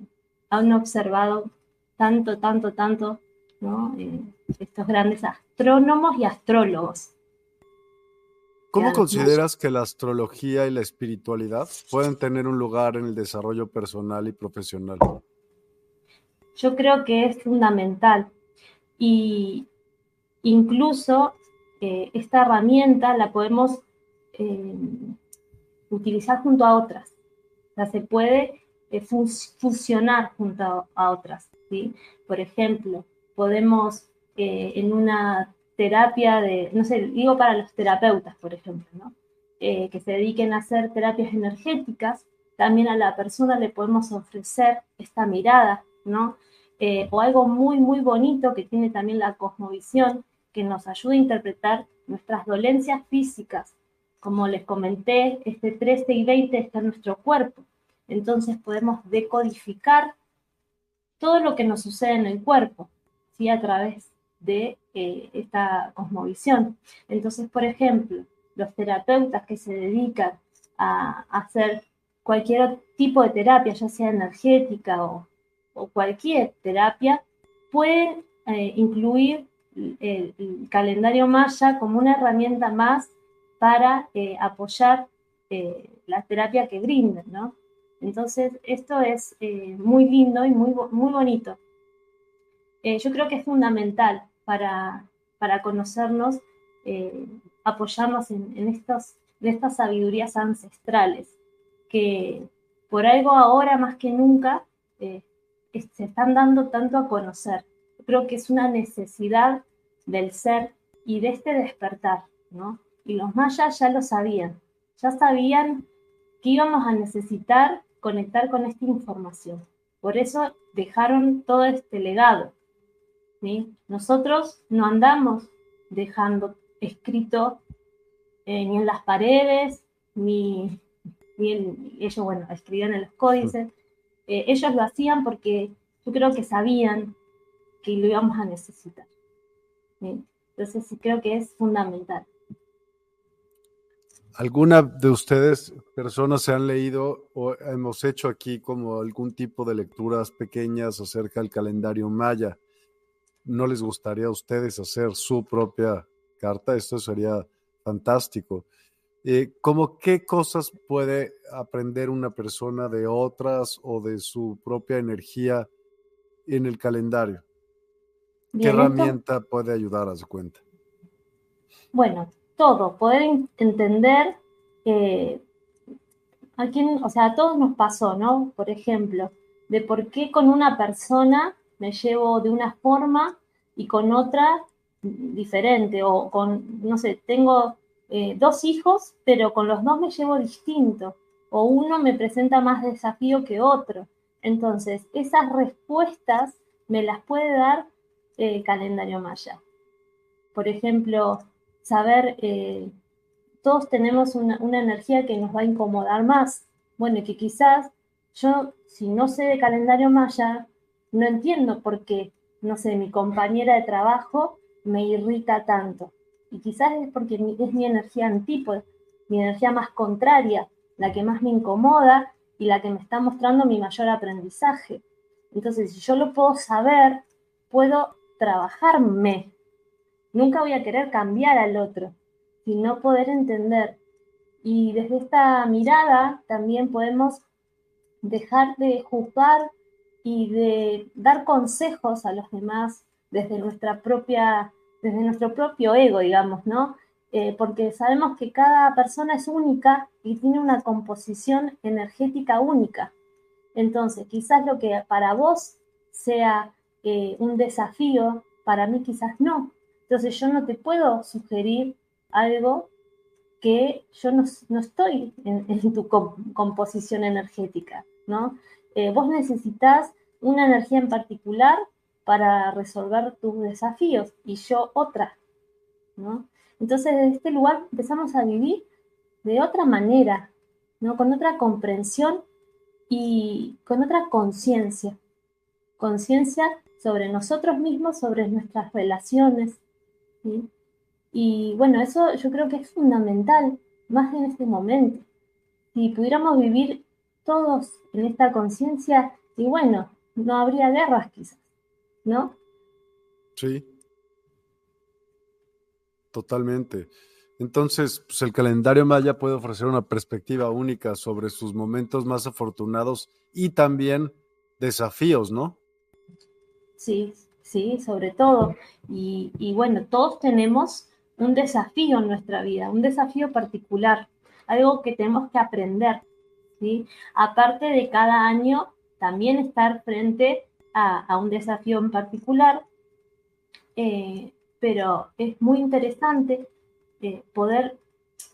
han, observado tanto, tanto, tanto, ¿no? Eh, estos grandes astrónomos y astrólogos. ¿Cómo consideras que la astrología y la espiritualidad pueden tener un lugar en el desarrollo personal y profesional? Yo creo que es fundamental y incluso eh, esta herramienta la podemos eh, utilizar junto a otras. O sea, se puede eh, fusionar junto a, otras. ¿sí? Por ejemplo, podemos en una terapia de, no sé, digo para los terapeutas, por ejemplo, ¿no? que se dediquen a hacer terapias energéticas, también a la persona le podemos ofrecer esta mirada, ¿no? Eh, o algo muy, muy bonito que tiene también la cosmovisión, que nos ayuda a interpretar nuestras dolencias físicas. Como les comenté, este 13 y 20 está en nuestro cuerpo. Entonces podemos decodificar todo lo que nos sucede en el cuerpo, A través de eh, esta cosmovisión. Entonces, por ejemplo, los terapeutas que se dedican a hacer cualquier tipo de terapia, ya sea energética o cualquier terapia pueden eh, incluir el, calendario maya como una herramienta más para eh, apoyar la terapia que brindan, ¿no? Entonces, esto es muy lindo y muy, muy bonito. Yo creo que es fundamental para, para conocernos, apoyarnos en, estos, en estas sabidurías ancestrales, que por algo ahora más que nunca se están dando tanto a conocer. Creo que es una necesidad del ser y de este despertar, ¿no? Y los mayas ya lo sabían, ya sabían que íbamos a necesitar conectar con esta información. Por eso dejaron todo este legado. ¿Sí? Nosotros no andamos dejando escrito eh, ni en las paredes, ni, ni ellos, bueno, escribían en los códices, eh, ellos lo hacían porque yo creo que sabían que lo íbamos a necesitar. Entonces sí creo que es fundamental. ¿Alguna de ustedes, personas, se han leído o hemos hecho aquí como algún tipo de lecturas pequeñas acerca del calendario maya? ¿No les gustaría a ustedes hacer su propia carta? Esto sería fantástico. Eh, ¿Cómo qué cosas puede aprender una persona de otras o de su propia energía en el calendario? ¿Qué herramienta puede ayudar a su cuenta? Bueno, todo, poder entender eh, a quién, o sea, a todos nos pasó, ¿no? Por ejemplo, de por qué con una persona me llevo de una forma y con otra diferente, o con, no sé, tengo eh, dos hijos, pero con los dos me llevo distinto, o uno me presenta más desafío que otro. Entonces, esas respuestas me las puede dar el calendario maya. Por ejemplo, saber, eh, todos tenemos una, una, energía que nos va a incomodar más. Bueno, que quizás yo, si no sé de calendario maya, no entiendo por qué, no sé, mi compañera de trabajo me irrita tanto. Y quizás es porque es mi energía antípoda, mi energía más contraria, la que más me incomoda y la que me está mostrando mi mayor aprendizaje. Entonces, si yo lo puedo saber, puedo trabajarme. Nunca voy a querer cambiar al otro, sino poder entender. Y desde esta mirada también podemos dejar de juzgar y de dar consejos a los demás desde nuestra propia desde nuestro propio ego, digamos, ¿no? Eh, porque sabemos que cada persona es única y tiene una composición energética única. Entonces, quizás lo que para vos sea eh, un desafío, para mí quizás no. Entonces, yo no te puedo sugerir algo que yo no, estoy en, tu composición energética, ¿no? Eh, vos necesitas una energía en particular para resolver tus desafíos y yo otra, ¿no? Entonces, desde este lugar empezamos a vivir de otra manera, ¿no? Con otra comprensión y con otra conciencia. Conciencia sobre nosotros mismos, sobre nuestras relaciones. Y bueno, eso yo creo que es fundamental, más en este momento. Si pudiéramos vivir todos en esta conciencia, y bueno, no habría guerras quizás, ¿no? Sí, totalmente. Entonces, pues el calendario maya puede ofrecer una perspectiva única sobre sus momentos más afortunados y también desafíos, ¿no? Sí, sí, sobre todo. Y, y bueno, todos tenemos un desafío en nuestra vida, un desafío particular, algo que tenemos que aprender. Aparte de cada año, también estar frente a, un desafío en particular, eh, pero es muy interesante eh, poder,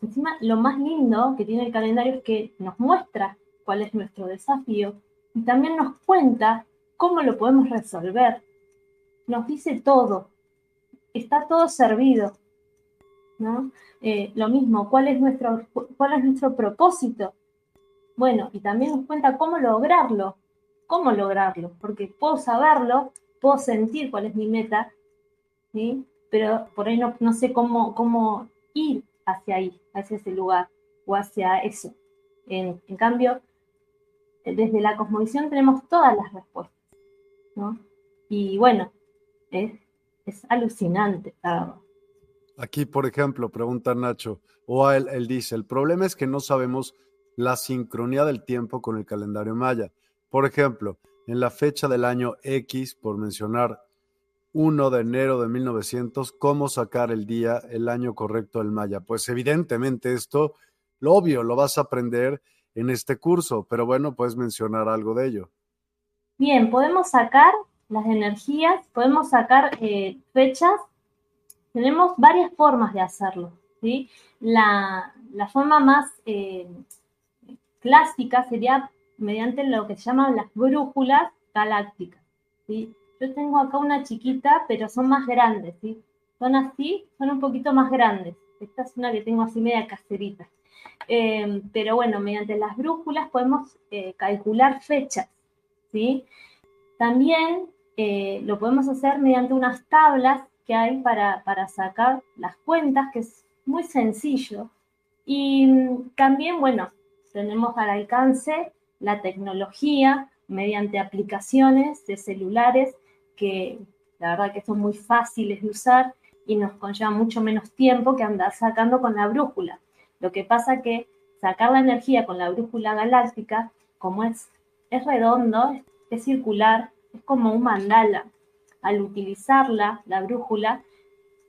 encima, lo más lindo que tiene el calendario es que nos muestra cuál es nuestro desafío y también nos cuenta cómo lo podemos resolver. Nos dice todo, está todo servido. ¿no? Eh, lo mismo, ¿cuál es, nuestro, ¿cuál es nuestro propósito? Bueno, y también nos cuenta cómo lograrlo, cómo lograrlo, porque puedo saberlo, puedo sentir cuál es mi meta, ¿sí? pero por ahí no, no sé cómo, cómo ir hacia ahí, hacia ese lugar o hacia eso. En, cambio, desde la cosmovisión tenemos todas las respuestas, ¿no? Y bueno, es, es alucinante, Aquí, por ejemplo, pregunta Nacho, o él, él dice, el problema es que no sabemos la sincronía del tiempo con el calendario maya. Por ejemplo, en la fecha del año X, por mencionar 1 de enero de 1900, ¿cómo sacar el día, el año correcto del maya? Pues evidentemente esto, lo obvio, lo vas a aprender en este curso, pero bueno, puedes mencionar algo de ello. Bien, podemos sacar las energías, podemos sacar eh, fechas, tenemos varias formas de hacerlo. ¿sí? La, forma más eh, clásica sería mediante lo que se llaman las brújulas galácticas. ¿sí? Yo tengo acá una chiquita, pero son más grandes, ¿sí? Son así, son un poquito más grandes. Esta es una que tengo así media caserita. Eh, pero bueno, mediante las brújulas podemos eh, calcular fechas, ¿sí? También eh, lo podemos hacer mediante unas tablas que hay para, para sacar las cuentas, que es muy sencillo. Y mm, también, bueno, tenemos al alcance la tecnología mediante aplicaciones de celulares que la verdad que son muy fáciles de usar y nos conlleva mucho menos tiempo que andar sacando con la brújula. Lo que pasa que sacar la energía con la brújula galáctica, como es, es redondo, es circular, es como un mandala. Al utilizarla, la brújula,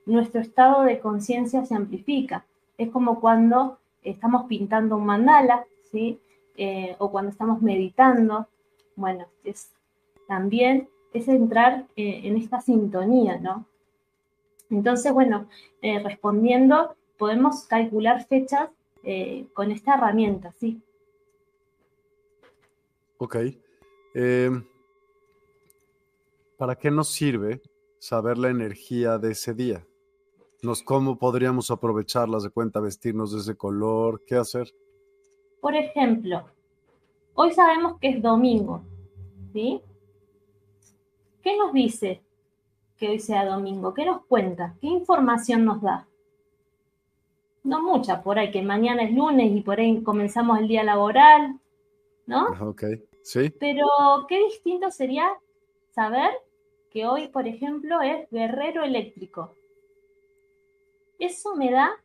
nuestro estado de conciencia se amplifica. Es como cuando estamos pintando un mandala, ¿sí? Eh, o cuando estamos meditando. Bueno, es también es entrar eh, en esta sintonía, ¿no? Entonces, bueno, eh, respondiendo, podemos calcular fechas con esta herramienta, ¿sí? Ok. ¿Para qué nos sirve saber la energía de ese día? Nos, ¿Cómo podríamos aprovecharlas de cuenta, vestirnos de ese color? ¿Qué hacer? Por ejemplo, hoy sabemos que es domingo, ¿sí? ¿Qué nos dice que hoy sea domingo? ¿Qué nos cuenta? ¿Qué información nos da? No mucha, por ahí que mañana es lunes y por ahí comenzamos el día laboral, ¿no? Ok, sí. Pero qué distinto sería saber que hoy, por ejemplo, es guerrero eléctrico. Eso me da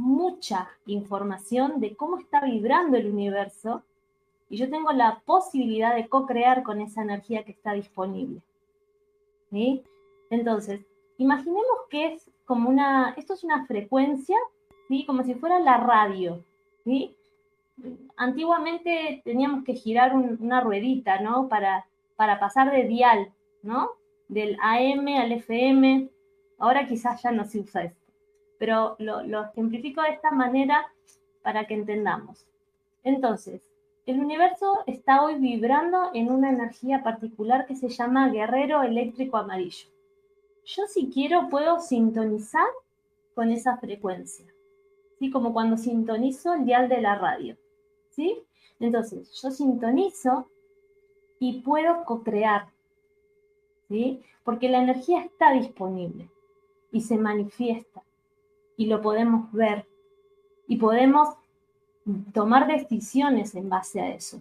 mucha información de cómo está vibrando el universo y yo tengo la posibilidad de co-crear con esa energía que está disponible. ¿sí? Entonces, imaginemos que es como una, esto es una frecuencia, ¿sí? como si fuera la radio. ¿sí? Antiguamente teníamos que girar una ruedita, ¿no? Para, para pasar de dial, ¿no? Del AM al FM. Ahora quizás ya no se usa esto. Pero lo, lo ejemplifico de esta manera para que entendamos. Entonces, el universo está hoy vibrando en una energía particular que se llama guerrero eléctrico amarillo. Yo si quiero puedo sintonizar con esa frecuencia, ¿sí? Como cuando sintonizo el dial de la radio, ¿sí? Entonces, yo sintonizo y puedo co-crear, ¿sí? Porque la energía está disponible y se manifiesta y lo podemos ver y podemos tomar decisiones en base a eso.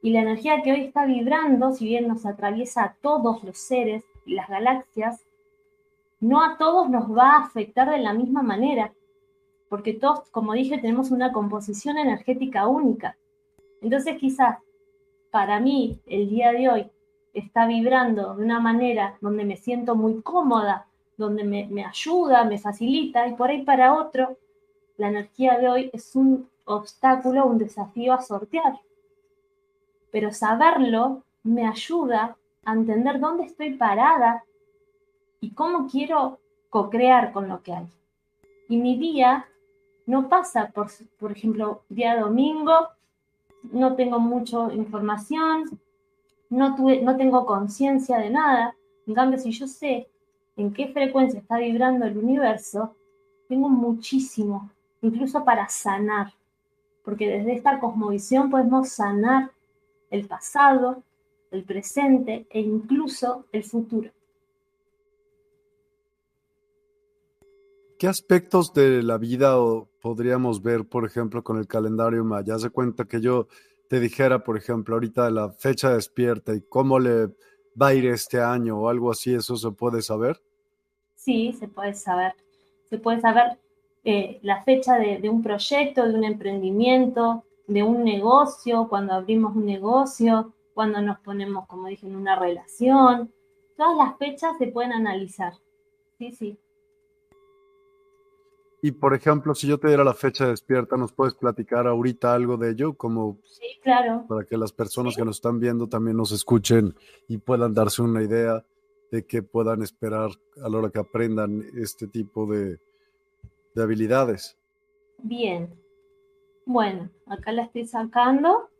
Y la energía que hoy está vibrando, si bien nos atraviesa a todos los seres y las galaxias, no a todos nos va a afectar de la misma manera, porque todos, como dije, tenemos una composición energética única. Entonces quizás para mí el día de hoy está vibrando de una manera donde me siento muy cómoda, donde me, ayuda, me facilita, y por ahí para otro, la energía de hoy es un obstáculo, un desafío a sortear. Pero saberlo me ayuda a entender dónde estoy parada y cómo quiero co-crear con lo que hay. Y mi día no pasa por, por ejemplo, día domingo, no tengo mucha información, no, tuve, no tengo conciencia de nada. En cambio, si yo sé en qué frecuencia está vibrando el universo, tengo muchísimo, incluso para sanar porque desde esta cosmovisión podemos sanar el pasado, el presente e incluso el futuro. ¿Qué aspectos de la vida podríamos ver, por ejemplo, con el calendario maya? Se cuenta que yo te dijera, por ejemplo, ahorita la fecha despierta y cómo le va a ir este año o algo así, ¿eso se puede saber? Sí, se puede saber. Se puede saber eh, la fecha de, un proyecto, de un emprendimiento, de un negocio, cuando abrimos un negocio, cuando nos ponemos, como dije, en una relación. Todas las fechas se pueden analizar. Sí, sí. Y por ejemplo, si yo te diera la fecha despierta, ¿nos puedes platicar ahorita algo de ello? Como sí, claro. Para que las personas que nos están viendo también nos escuchen y puedan darse una idea de que puedan esperar a la hora que aprendan este tipo de, de habilidades. Bien. Bueno, acá la estoy sacando.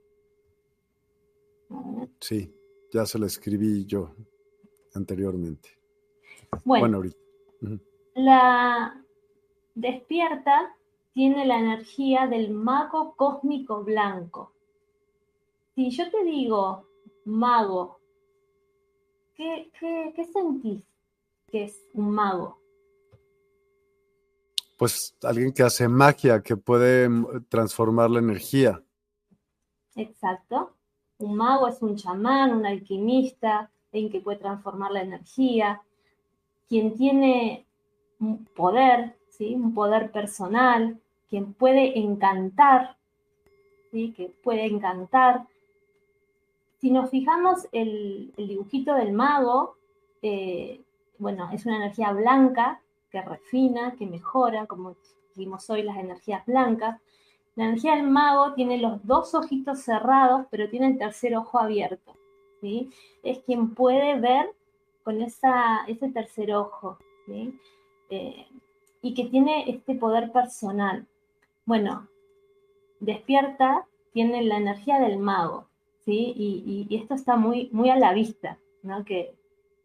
Sí, ya se la escribí yo anteriormente. Bueno, ahorita. La despierta tiene la energía del mago cósmico blanco. Si yo te digo mago, ¿qué, qué, qué sentís que es un mago? pues alguien que hace magia, que puede mm, transformar la energía. Exacto. Un mago es un chamán, un alquimista, alguien que puede transformar la energía, quien tiene un poder, ¿sí? un poder personal, quien puede encantar, ¿sí? que puede encantar. Si nos fijamos el, el dibujito del mago, eh, bueno, es una energía blanca que refina, que mejora, como vimos hoy las energías blancas. La energía del mago tiene los dos ojitos cerrados, pero tiene el tercer ojo abierto. Es quien puede ver con ese tercer ojo. Eh, y que tiene este poder personal. Bueno, despierta, tiene la energía del mago, ¿sí? Y, esto está muy, muy a la vista, ¿no? Que,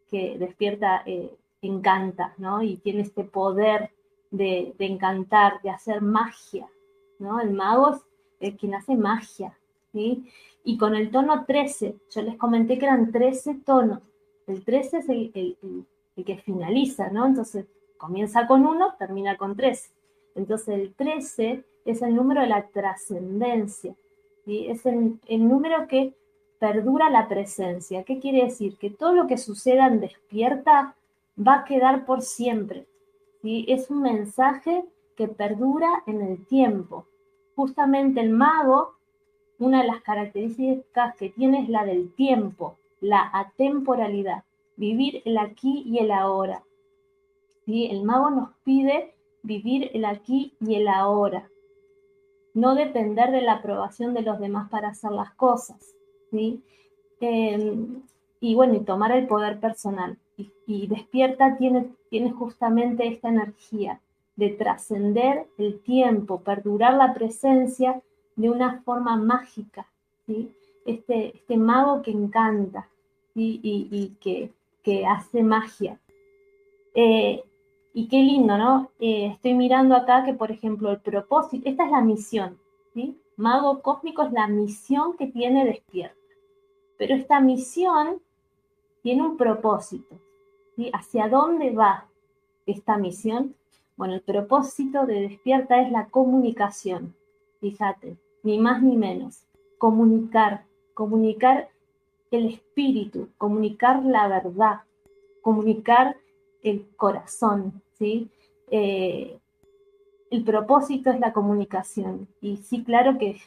que despierta eh, encanta, ¿no? Y tiene este poder de, encantar, de hacer magia, ¿no? El mago es el quien hace magia, ¿sí? Y con el tono 13, yo les comenté que eran 13 tonos. El 13 es el, que finaliza, ¿no? Entonces comienza con 1, termina con 13. Entonces el 13 es el número de la trascendencia, Es el, el número que perdura la presencia. ¿Qué quiere decir? Que todo lo que suceda en despierta va a quedar por siempre. ¿sí? Es un mensaje que perdura en el tiempo. Justamente el mago, una de las características que tiene es la del tiempo, la atemporalidad, vivir el aquí y el ahora. ¿sí? El mago nos pide vivir el aquí y el ahora, no depender de la aprobación de los demás para hacer las cosas. ¿sí? Em, y bueno, y tomar el poder personal y, despierta tiene, justamente esta energía de trascender el tiempo, perdurar la presencia de una forma mágica, ¿sí? este, este mago que encanta y, que, hace magia. Eh, y qué lindo, ¿no? Eh, estoy mirando acá que, por ejemplo, el propósito, esta es la misión, ¿sí? Mago cósmico es la misión que tiene despierta. Pero esta misión tiene un propósito. ¿Hacia dónde va esta misión? Bueno, el propósito de despierta es la comunicación, fíjate, ni más ni menos. Comunicar, comunicar el espíritu, comunicar la verdad, comunicar el corazón, ¿sí? Eh, el propósito es la comunicación. Y sí, claro que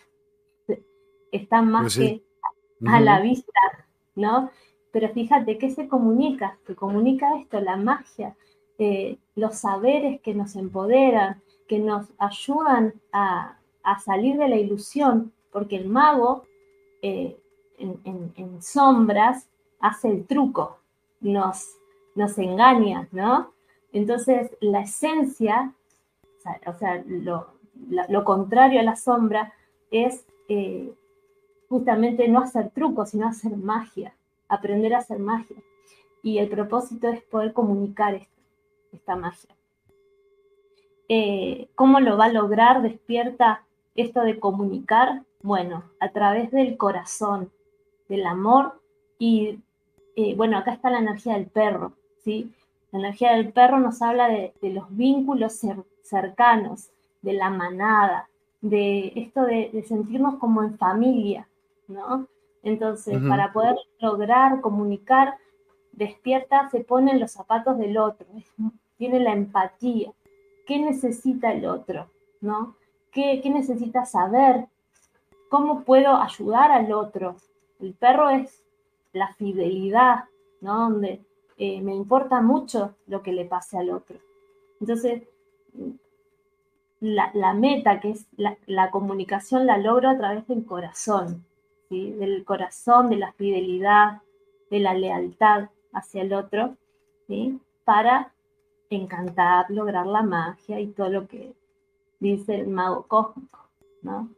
está más pues que a la vista, ¿no? Pero fíjate, ¿qué se comunica? Se comunica esto, la magia, eh, los saberes que nos empoderan, que nos ayudan a, salir de la ilusión, porque el mago eh, en, sombras hace el truco, nos, nos engaña, ¿no? Entonces, la esencia, o sea, lo, contrario a la sombra es eh, justamente no hacer trucos, sino hacer magia, aprender a hacer magia. Y el propósito es poder comunicar esta magia. Eh, ¿Cómo lo va a lograr? Despierta esto de comunicar. Bueno, a través del corazón, del amor y, eh, bueno, acá está la energía del perro, ¿sí? La energía del perro nos habla de, los vínculos cercanos, de la manada, de esto de, sentirnos como en familia, ¿no? Entonces, para poder lograr comunicar, despierta, se pone en los zapatos del otro, tiene la empatía. ¿Qué necesita el otro? ¿No? ¿Qué, ¿Qué necesita saber? ¿Cómo puedo ayudar al otro? El perro es la fidelidad, ¿no? Donde eh, me importa mucho lo que le pase al otro. Entonces, la, meta, que es la, comunicación, la logro a través del corazón, ¿sí? del corazón, de la fidelidad, de la lealtad hacia el otro, ¿sí? para encantar, lograr la magia y todo lo que dice el mago cósmico. ¿no?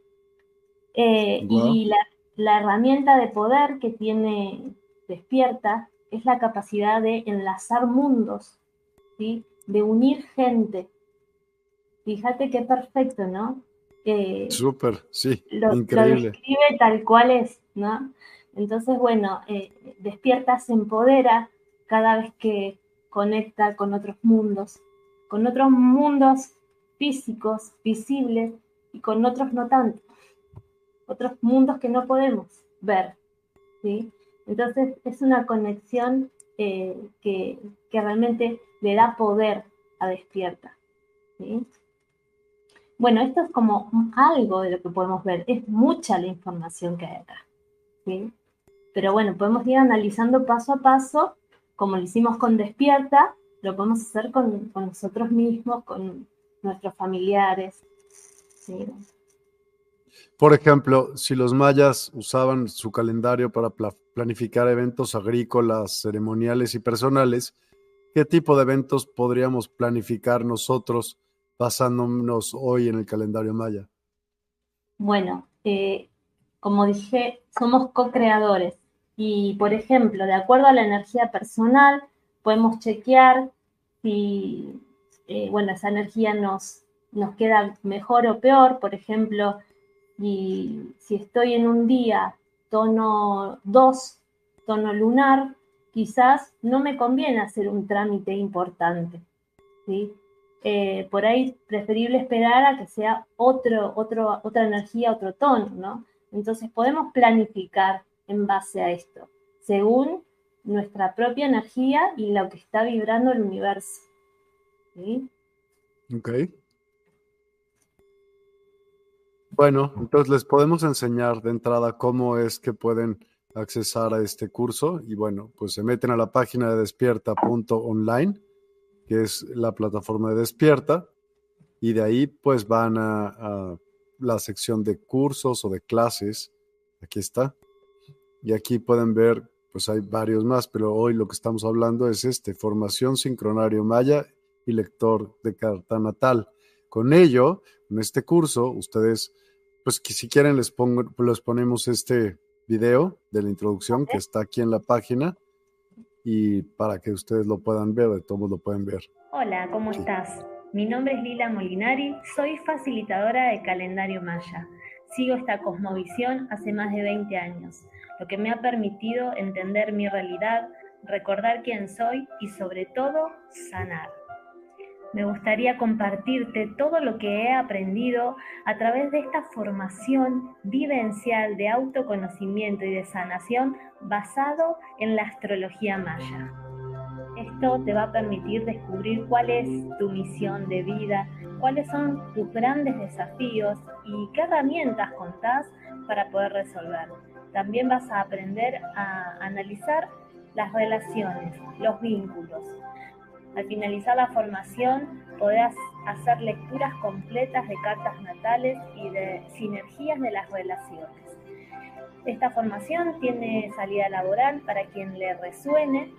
Eh, y la, la herramienta de poder que tiene despierta es la capacidad de enlazar mundos, ¿sí? de unir gente. Fíjate qué perfecto, ¿no? Eh, Súper, sí, lo, increíble. Lo describe tal cual es, ¿no? Entonces, bueno, eh, despierta, se empodera cada vez que conecta con otros mundos, con otros mundos físicos, visibles, y con otros no tanto otros mundos que no podemos ver. ¿sí? Entonces es una conexión eh, que, realmente le da poder a despierta. Bueno, esto es como algo de lo que podemos ver. Es mucha la información que hay acá. Pero bueno, podemos ir analizando paso a paso, como lo hicimos con despierta, lo podemos hacer con, con nosotros mismos, con nuestros familiares. Por ejemplo, si los mayas usaban su calendario para planificar eventos agrícolas, ceremoniales y personales, ¿qué tipo de eventos podríamos planificar nosotros basándonos hoy en el calendario maya? Bueno, eh, como dije, somos co-creadores y, por ejemplo, de acuerdo a la energía personal, podemos chequear si, eh, bueno, esa energía nos, nos queda mejor o peor. Por ejemplo, y si estoy en un día tono 2, tono lunar, quizás no me conviene hacer un trámite importante. ¿sí? Eh, por ahí preferible esperar a que sea otro, otro, otra energía, otro tono, ¿no? Entonces podemos planificar en base a esto, según nuestra propia energía y lo que está vibrando el universo. ¿sí? Ok. Bueno, entonces les podemos enseñar de entrada cómo es que pueden accesar a este curso y bueno, pues se meten a la página de despierta.online, que es la plataforma de Despierta, y de ahí pues van a, la sección de cursos o de clases. Aquí está. Y aquí pueden ver, pues hay varios más, pero hoy lo que estamos hablando es este, formación sincronario maya y lector de carta natal. Con ello, en este curso, ustedes, pues que si quieren les, pongo, les ponemos este video de la introducción que está aquí en la página y para que ustedes lo puedan ver, de todos lo pueden ver. Hola, ¿cómo estás? Mi nombre es Lila Molinari, soy facilitadora de calendario maya. Sigo esta cosmovisión hace más de 20 años, lo que me ha permitido entender mi realidad, recordar quién soy y sobre todo sanar. Me gustaría compartirte todo lo que he aprendido a través de esta formación vivencial de autoconocimiento y de sanación basado en la astrología maya. Esto te va a permitir descubrir cuál es tu misión de vida, cuáles son tus grandes desafíos y qué herramientas contás para poder resolver. También vas a aprender a analizar las relaciones, los vínculos. Al finalizar la formación podrás hacer lecturas completas de cartas natales y de sinergias de las relaciones. Esta formación tiene salida laboral para quien le resuene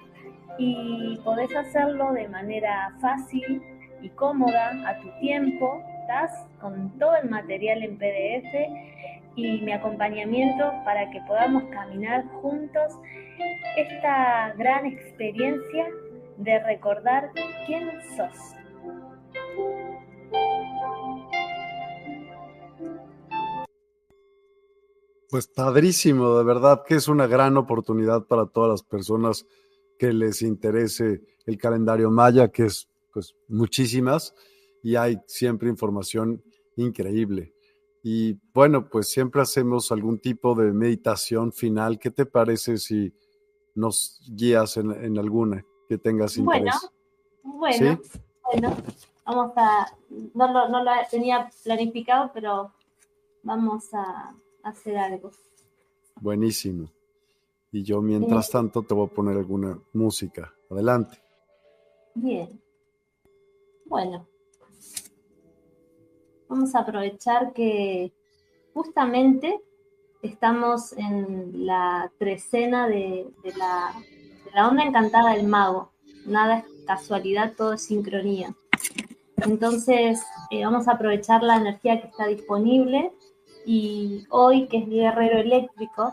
y podés hacerlo de manera fácil y cómoda a tu tiempo. Estás con todo el material en PDF y mi acompañamiento para que podamos caminar juntos esta gran experiencia de recordar quién sos. Pues padrísimo, de verdad que es una gran oportunidad para todas las personas que les interese el calendario maya, que es pues muchísimas y hay siempre información increíble. Y bueno, pues siempre hacemos algún tipo de meditación final. ¿Qué te parece si nos guías en, alguna que tengas interés? Bueno, bueno, bueno, vamos a, no lo, no lo tenía planificado, pero vamos a hacer algo. Buenísimo. Y yo mientras tanto te voy a poner alguna música. Adelante. Bien. Bueno. Vamos a aprovechar que justamente estamos en la trecena de, la, onda encantada del mago. Nada es casualidad, todo es sincronía. Entonces, eh, vamos a aprovechar la energía que está disponible y hoy, que es Guerrero Eléctrico,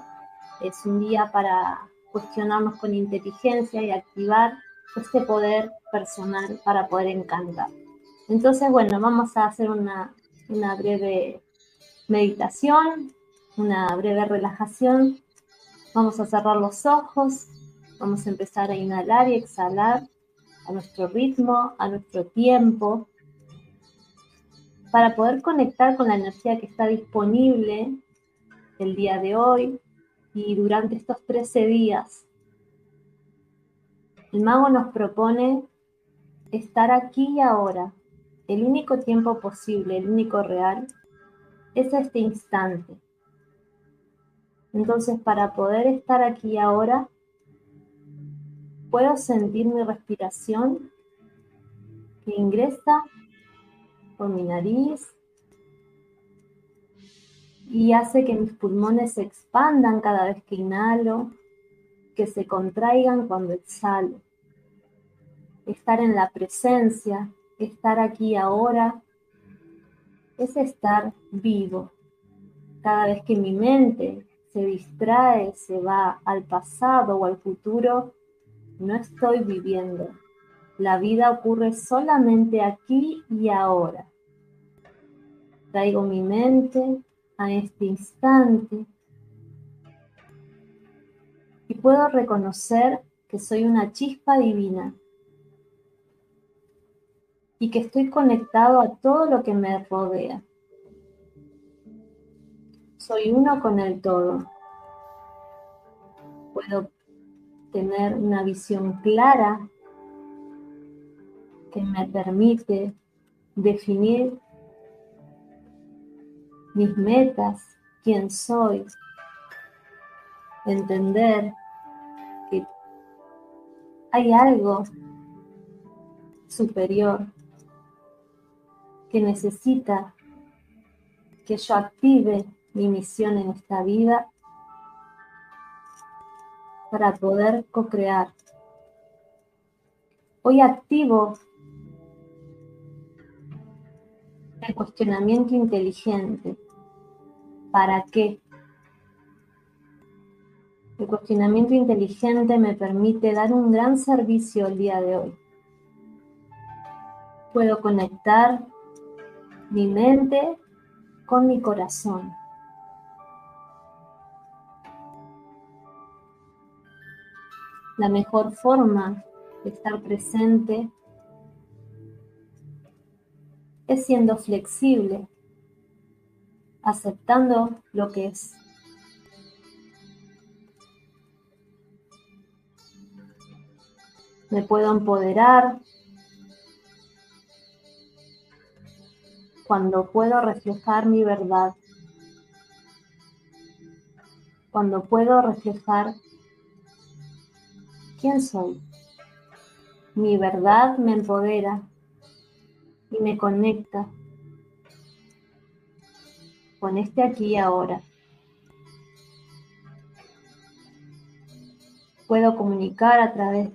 es un día para cuestionarnos con inteligencia y activar este poder personal para poder encantar. Entonces, bueno, vamos a hacer una breve meditación, una breve relajación. Vamos a cerrar los ojos, vamos a empezar a inhalar y exhalar a nuestro ritmo, a nuestro tiempo, para poder conectar con la energía que está disponible el día de hoy, y durante estos 13 días, el mago nos propone estar aquí y ahora. El único tiempo posible, el único real, es este instante. Entonces, para poder estar aquí y ahora, puedo sentir mi respiración que ingresa por mi nariz y hace que mis pulmones se expandan cada vez que inhalo, que se contraigan cuando exhalo. Estar en la presencia, estar aquí ahora, es estar vivo. Cada vez que mi mente se distrae, se va al pasado o al futuro, no estoy viviendo. La vida ocurre solamente aquí y ahora. Traigo mi mente a este instante y puedo reconocer que soy una chispa divina y que estoy conectado a todo lo que me rodea. Soy uno con el todo. Puedo tener una visión clara que me permite definir mis metas, quién soy, entender que hay algo superior que necesita que yo active mi misión en esta vida para poder co-crear. Hoy activo el cuestionamiento inteligente. ¿Para qué? El cuestionamiento inteligente me permite dar un gran servicio el día de hoy. Puedo conectar mi mente con mi corazón. La mejor forma de estar presente es siendo flexible, aceptando lo que es. Me puedo empoderar cuando puedo reflejar mi verdad, cuando puedo reflejar quién soy. Mi verdad me empodera y me conecta con este aquí y ahora. Puedo comunicar a través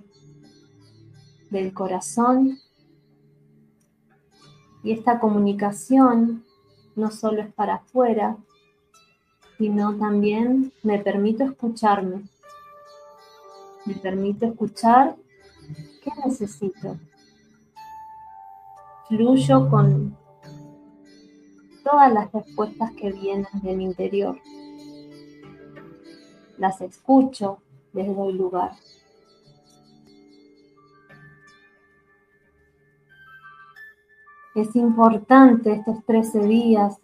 del corazón y esta comunicación no solo es para afuera, sino también me permito escucharme. Me permito escuchar qué necesito fluyo con todas las respuestas que vienen de mi interior. Las escucho, les doy lugar. Es importante estos 13 días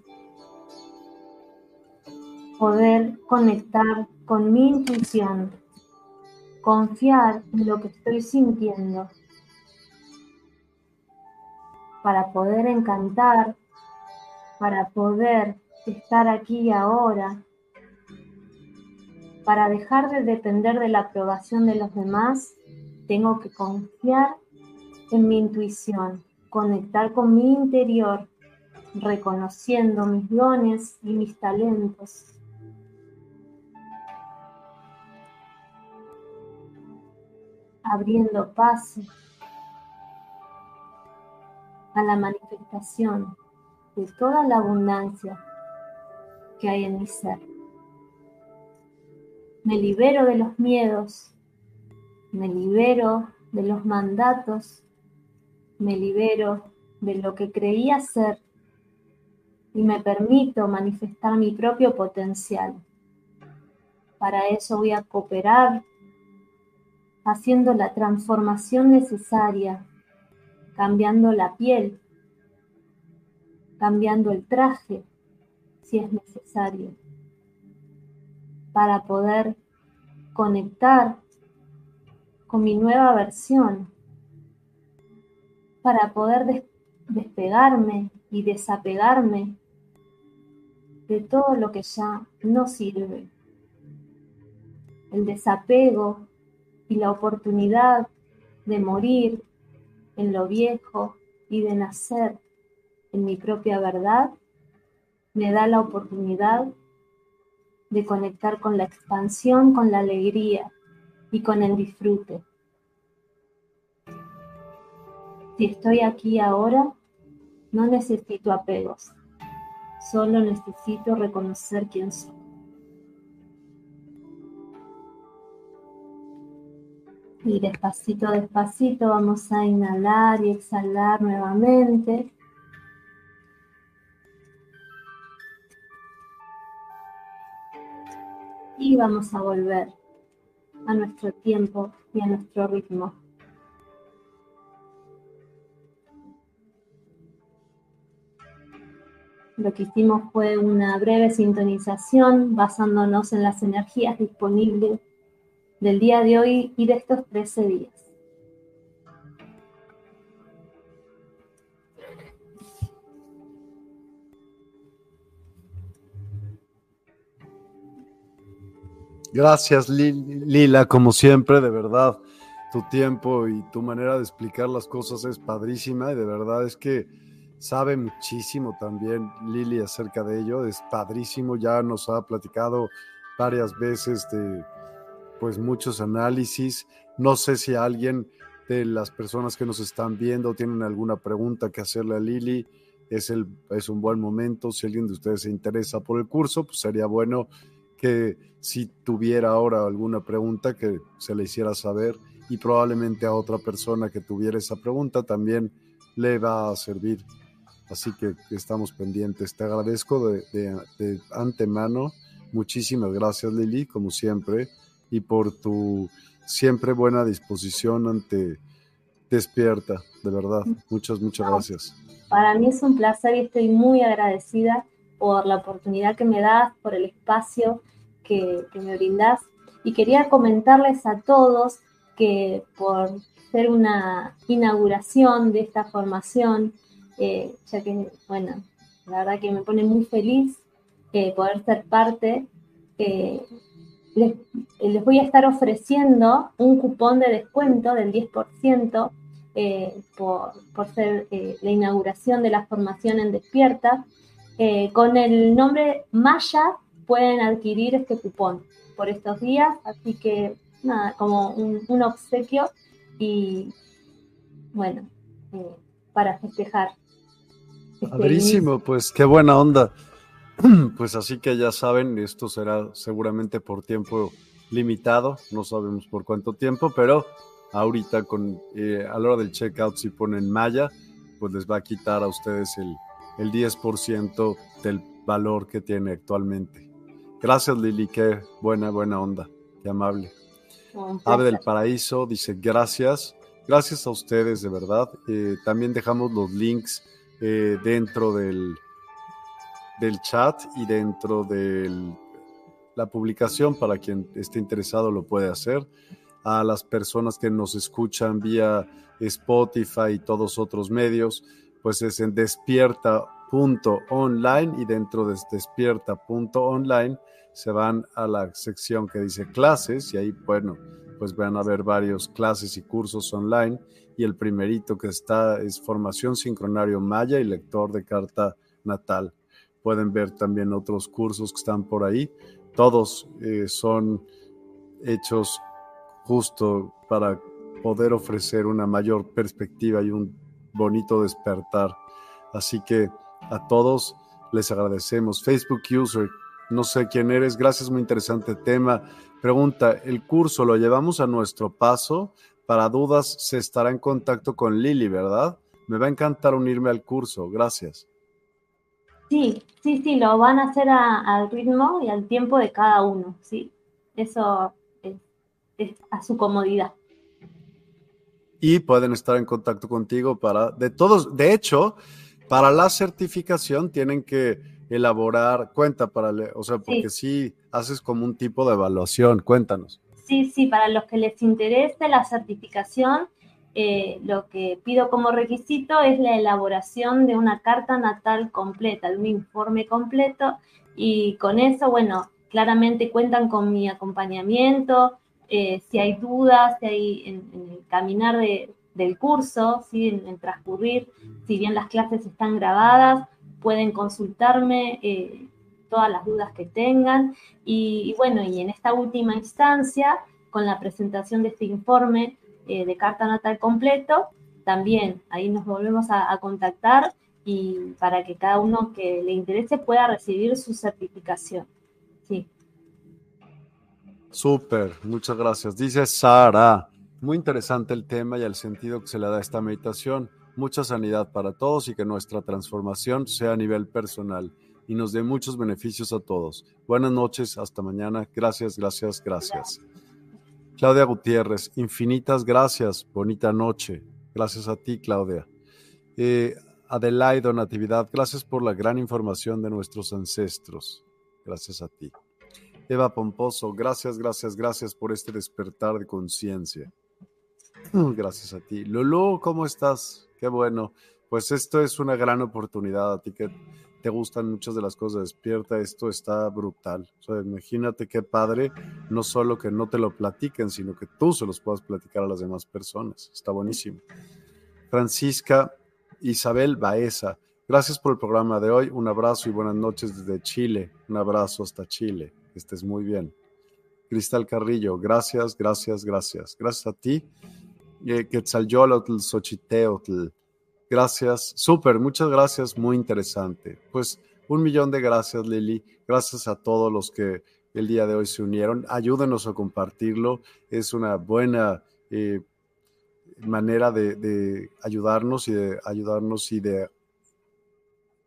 poder conectar con mi intuición, confiar en lo que estoy sintiendo para poder encantar, para poder estar aquí y ahora, para dejar de depender de la aprobación de los demás, tengo que confiar en mi intuición, conectar con mi interior, reconociendo mis dones y mis talentos. Abriendo paso a la manifestación de toda la abundancia que hay en mi ser. Me libero de los miedos, me libero de los mandatos, me libero de lo que creía ser y me permito manifestar mi propio potencial. Para eso voy a cooperar haciendo la transformación necesaria cambiando la piel, cambiando el traje si es necesario, para poder conectar con mi nueva versión, para poder despegarme y desapegarme de todo lo que ya no sirve. El desapego y la oportunidad de morir en lo viejo y de nacer en mi propia verdad, me da la oportunidad de conectar con la expansión, con la alegría y con el disfrute. Si estoy aquí ahora, no necesito apegos, solo necesito reconocer quién soy. Y despacito, despacito vamos a inhalar y exhalar nuevamente. Y vamos a volver a nuestro tiempo y a nuestro ritmo. Lo que hicimos fue una breve sintonización basándonos en las energías disponibles del día de hoy y de estos 13 días. Gracias Lila, como siempre, de verdad, tu tiempo y tu manera de explicar las cosas es padrísima y de verdad es que sabe muchísimo también Lili acerca de ello, es padrísimo, ya nos ha platicado varias veces de pues muchos análisis. No sé si alguien de las personas que nos están viendo tienen alguna pregunta que hacerle a Lili. es, el, es un buen momento. Si alguien de ustedes se interesa por el curso, pues sería bueno que si tuviera ahora alguna pregunta que se le hiciera saber y probablemente a otra persona que tuviera esa pregunta también le va a servir. Así que estamos pendientes. Te agradezco de, de antemano. Muchísimas gracias Lili, como siempre, y por tu siempre buena disposición ante Despierta, de verdad. Muchas, muchas gracias. Para mí es un placer y estoy muy agradecida por la oportunidad que me das, por el espacio que, me brindas. Y quería comentarles a todos que por ser una inauguración de esta formación, eh, ya que, bueno, la verdad que me pone muy feliz eh, poder ser parte, eh, les, les, voy a estar ofreciendo un cupón de descuento del 10% por, por, ser la inauguración de la formación en Despierta. con el nombre Maya pueden adquirir este cupón por estos días, así que nada, como un, obsequio y bueno, eh, para festejar. Este Padrísimo, pues qué buena onda. Pues así que ya saben, esto será seguramente por tiempo limitado, no sabemos por cuánto tiempo, pero ahorita con eh, a la hora del checkout si ponen Maya, pues les va a quitar a ustedes el, el 10% del valor que tiene actualmente. Gracias Lili, qué buena, buena onda, qué amable. Ave del Paraíso dice gracias, gracias a ustedes de verdad. Eh, también dejamos los links eh, dentro del, del chat y dentro de la publicación para quien esté interesado lo puede hacer. A las personas que nos escuchan vía Spotify y todos otros medios, pues es en despierta.online y dentro de despierta.online se van a la sección que dice clases y ahí, bueno, pues van a ver varios clases y cursos online. Y el primerito que está es formación sincronario maya y lector de carta natal. Pueden ver también otros cursos que están por ahí. Todos eh, son hechos justo para poder ofrecer una mayor perspectiva y un bonito despertar. Así que a todos les agradecemos. Facebook User no sé quién eres, gracias, muy interesante tema. Pregunta, ¿el curso lo llevamos a nuestro paso? Para dudas, se estará en contacto con Lili, ¿verdad? Me va a encantar unirme al curso, gracias. Sí, sí, sí, lo van a hacer al ritmo y al tiempo de cada uno, ¿sí? Eso es, es a su comodidad. Y pueden estar en contacto contigo para, de todos, de hecho, para la certificación tienen que elaborar, cuenta para, o sea, porque sí. haces como un tipo de evaluación, cuéntanos. Sí, sí, para los que les interese la certificación, eh, lo que pido como requisito es la elaboración de una carta natal completa, de un informe completo, y con eso, bueno, claramente cuentan con mi acompañamiento, eh, si hay dudas, si hay en, el caminar del curso, ¿sí? en transcurrir, si bien las clases están grabadas, pueden consultarme eh, todas las dudas que tengan. Y, bueno, y en esta última instancia, con la presentación de este informe eh, de carta natal completo, también ahí nos volvemos a, contactar y para que cada uno que le interese pueda recibir su certificación. Sí. Súper, muchas gracias. Dice Sara, muy interesante el tema y el sentido que se le da a esta meditación mucha sanidad para todos y que nuestra transformación sea a nivel personal y nos dé muchos beneficios a todos. Buenas noches, hasta mañana. Gracias, gracias, gracias. Claudia Gutiérrez, infinitas gracias. Bonita noche. Gracias a ti, Claudia. Eh, Adelaido Natividad, gracias por la gran información de nuestros ancestros. Gracias a ti. Eva Pomposo, gracias, gracias, gracias por este despertar de conciencia. Gracias a ti. Lolo, ¿cómo estás? Qué bueno. Pues esto es una gran oportunidad a ti que te gustan muchas de las cosas despierta. Esto está brutal. O sea, imagínate qué padre, no solo que no te lo platiquen, sino que tú se los puedas platicar a las demás personas. Está buenísimo. Francisca Isabel Baeza, gracias por el programa de hoy. Un abrazo y buenas noches desde Chile. Un abrazo hasta Chile. Que estés muy bien. Cristal Carrillo, gracias, gracias, gracias. Gracias a ti. Eh, Quetzalyolotl, Xochiteotl, Gracias, súper, muchas gracias, muy interesante. Pues un millón de gracias, Lili. Gracias a todos los que el día de hoy se unieron. Ayúdenos a compartirlo. Es una buena eh, manera de, ayudarnos y de ayudarnos y de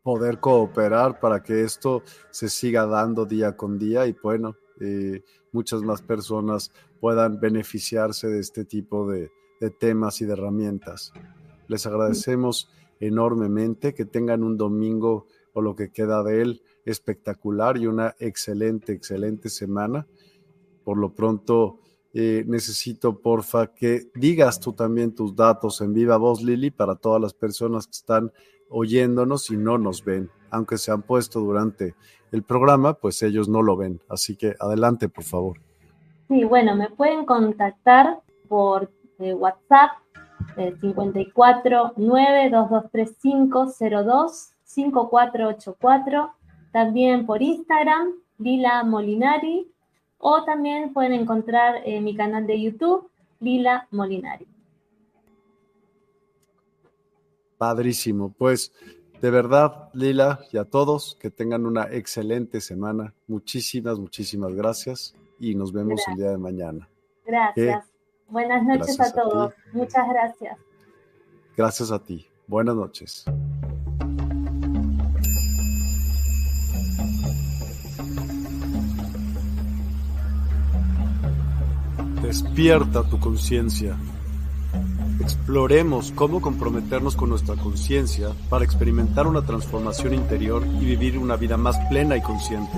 poder cooperar para que esto se siga dando día con día y bueno, eh, muchas más personas puedan beneficiarse de este tipo de, de temas y de herramientas. Les agradecemos enormemente que tengan un domingo o lo que queda de él espectacular y una excelente, excelente semana. Por lo pronto, eh, necesito, porfa, que digas tú también tus datos en viva voz, Lili, para todas las personas que están oyéndonos y no nos ven. Aunque se han puesto durante el programa, pues ellos no lo ven. Así que adelante, por favor. Sí, bueno, me pueden contactar por eh, WhatsApp eh, 54 92235 02 5484. También por Instagram, Lila Molinari o también pueden encontrar en mi canal de YouTube, Lila Molinari. Padrísimo, pues de verdad, Lila, y a todos, que tengan una excelente semana. Muchísimas, muchísimas gracias y nos vemos el día de mañana. Gracias. Buenas noches a todos. Muchas gracias. Gracias a ti. Buenas noches. Despierta tu conciencia. Exploremos cómo comprometernos con nuestra conciencia para experimentar una transformación interior y vivir una vida más plena y consciente.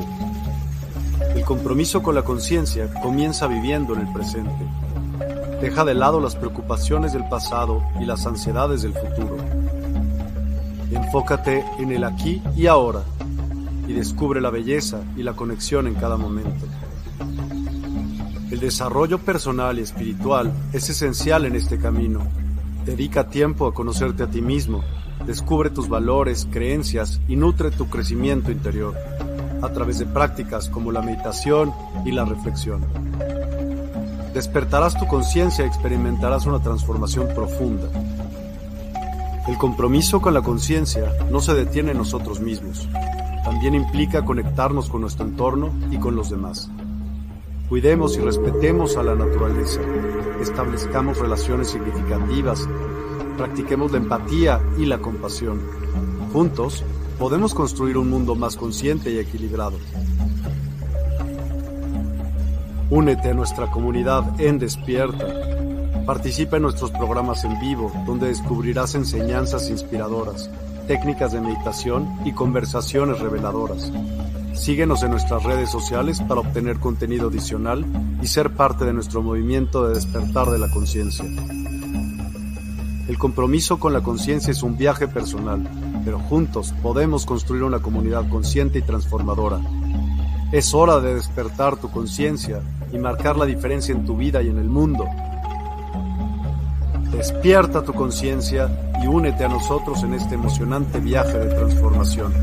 El compromiso con la conciencia comienza viviendo en el presente. Deja de lado las preocupaciones del pasado y las ansiedades del futuro. Enfócate en el aquí y ahora y descubre la belleza y la conexión en cada momento. El desarrollo personal y espiritual es esencial en este camino. Dedica tiempo a conocerte a ti mismo, descubre tus valores, creencias y nutre tu crecimiento interior a través de prácticas como la meditación y la reflexión. Despertarás tu conciencia y experimentarás una transformación profunda. El compromiso con la conciencia no se detiene en nosotros mismos, también implica conectarnos con nuestro entorno y con los demás. Cuidemos y respetemos a la naturaleza, establezcamos relaciones significativas, practiquemos la empatía y la compasión. Juntos podemos construir un mundo más consciente y equilibrado. Únete a nuestra comunidad en Despierta. Participa en nuestros programas en vivo, donde descubrirás enseñanzas inspiradoras, técnicas de meditación y conversaciones reveladoras. Síguenos en nuestras redes sociales para obtener contenido adicional y ser parte de nuestro movimiento de despertar de la conciencia. El compromiso con la conciencia es un viaje personal, pero juntos podemos construir una comunidad consciente y transformadora. Es hora de despertar tu conciencia y marcar la diferencia en tu vida y en el mundo. Despierta tu conciencia y únete a nosotros en este emocionante viaje de transformación.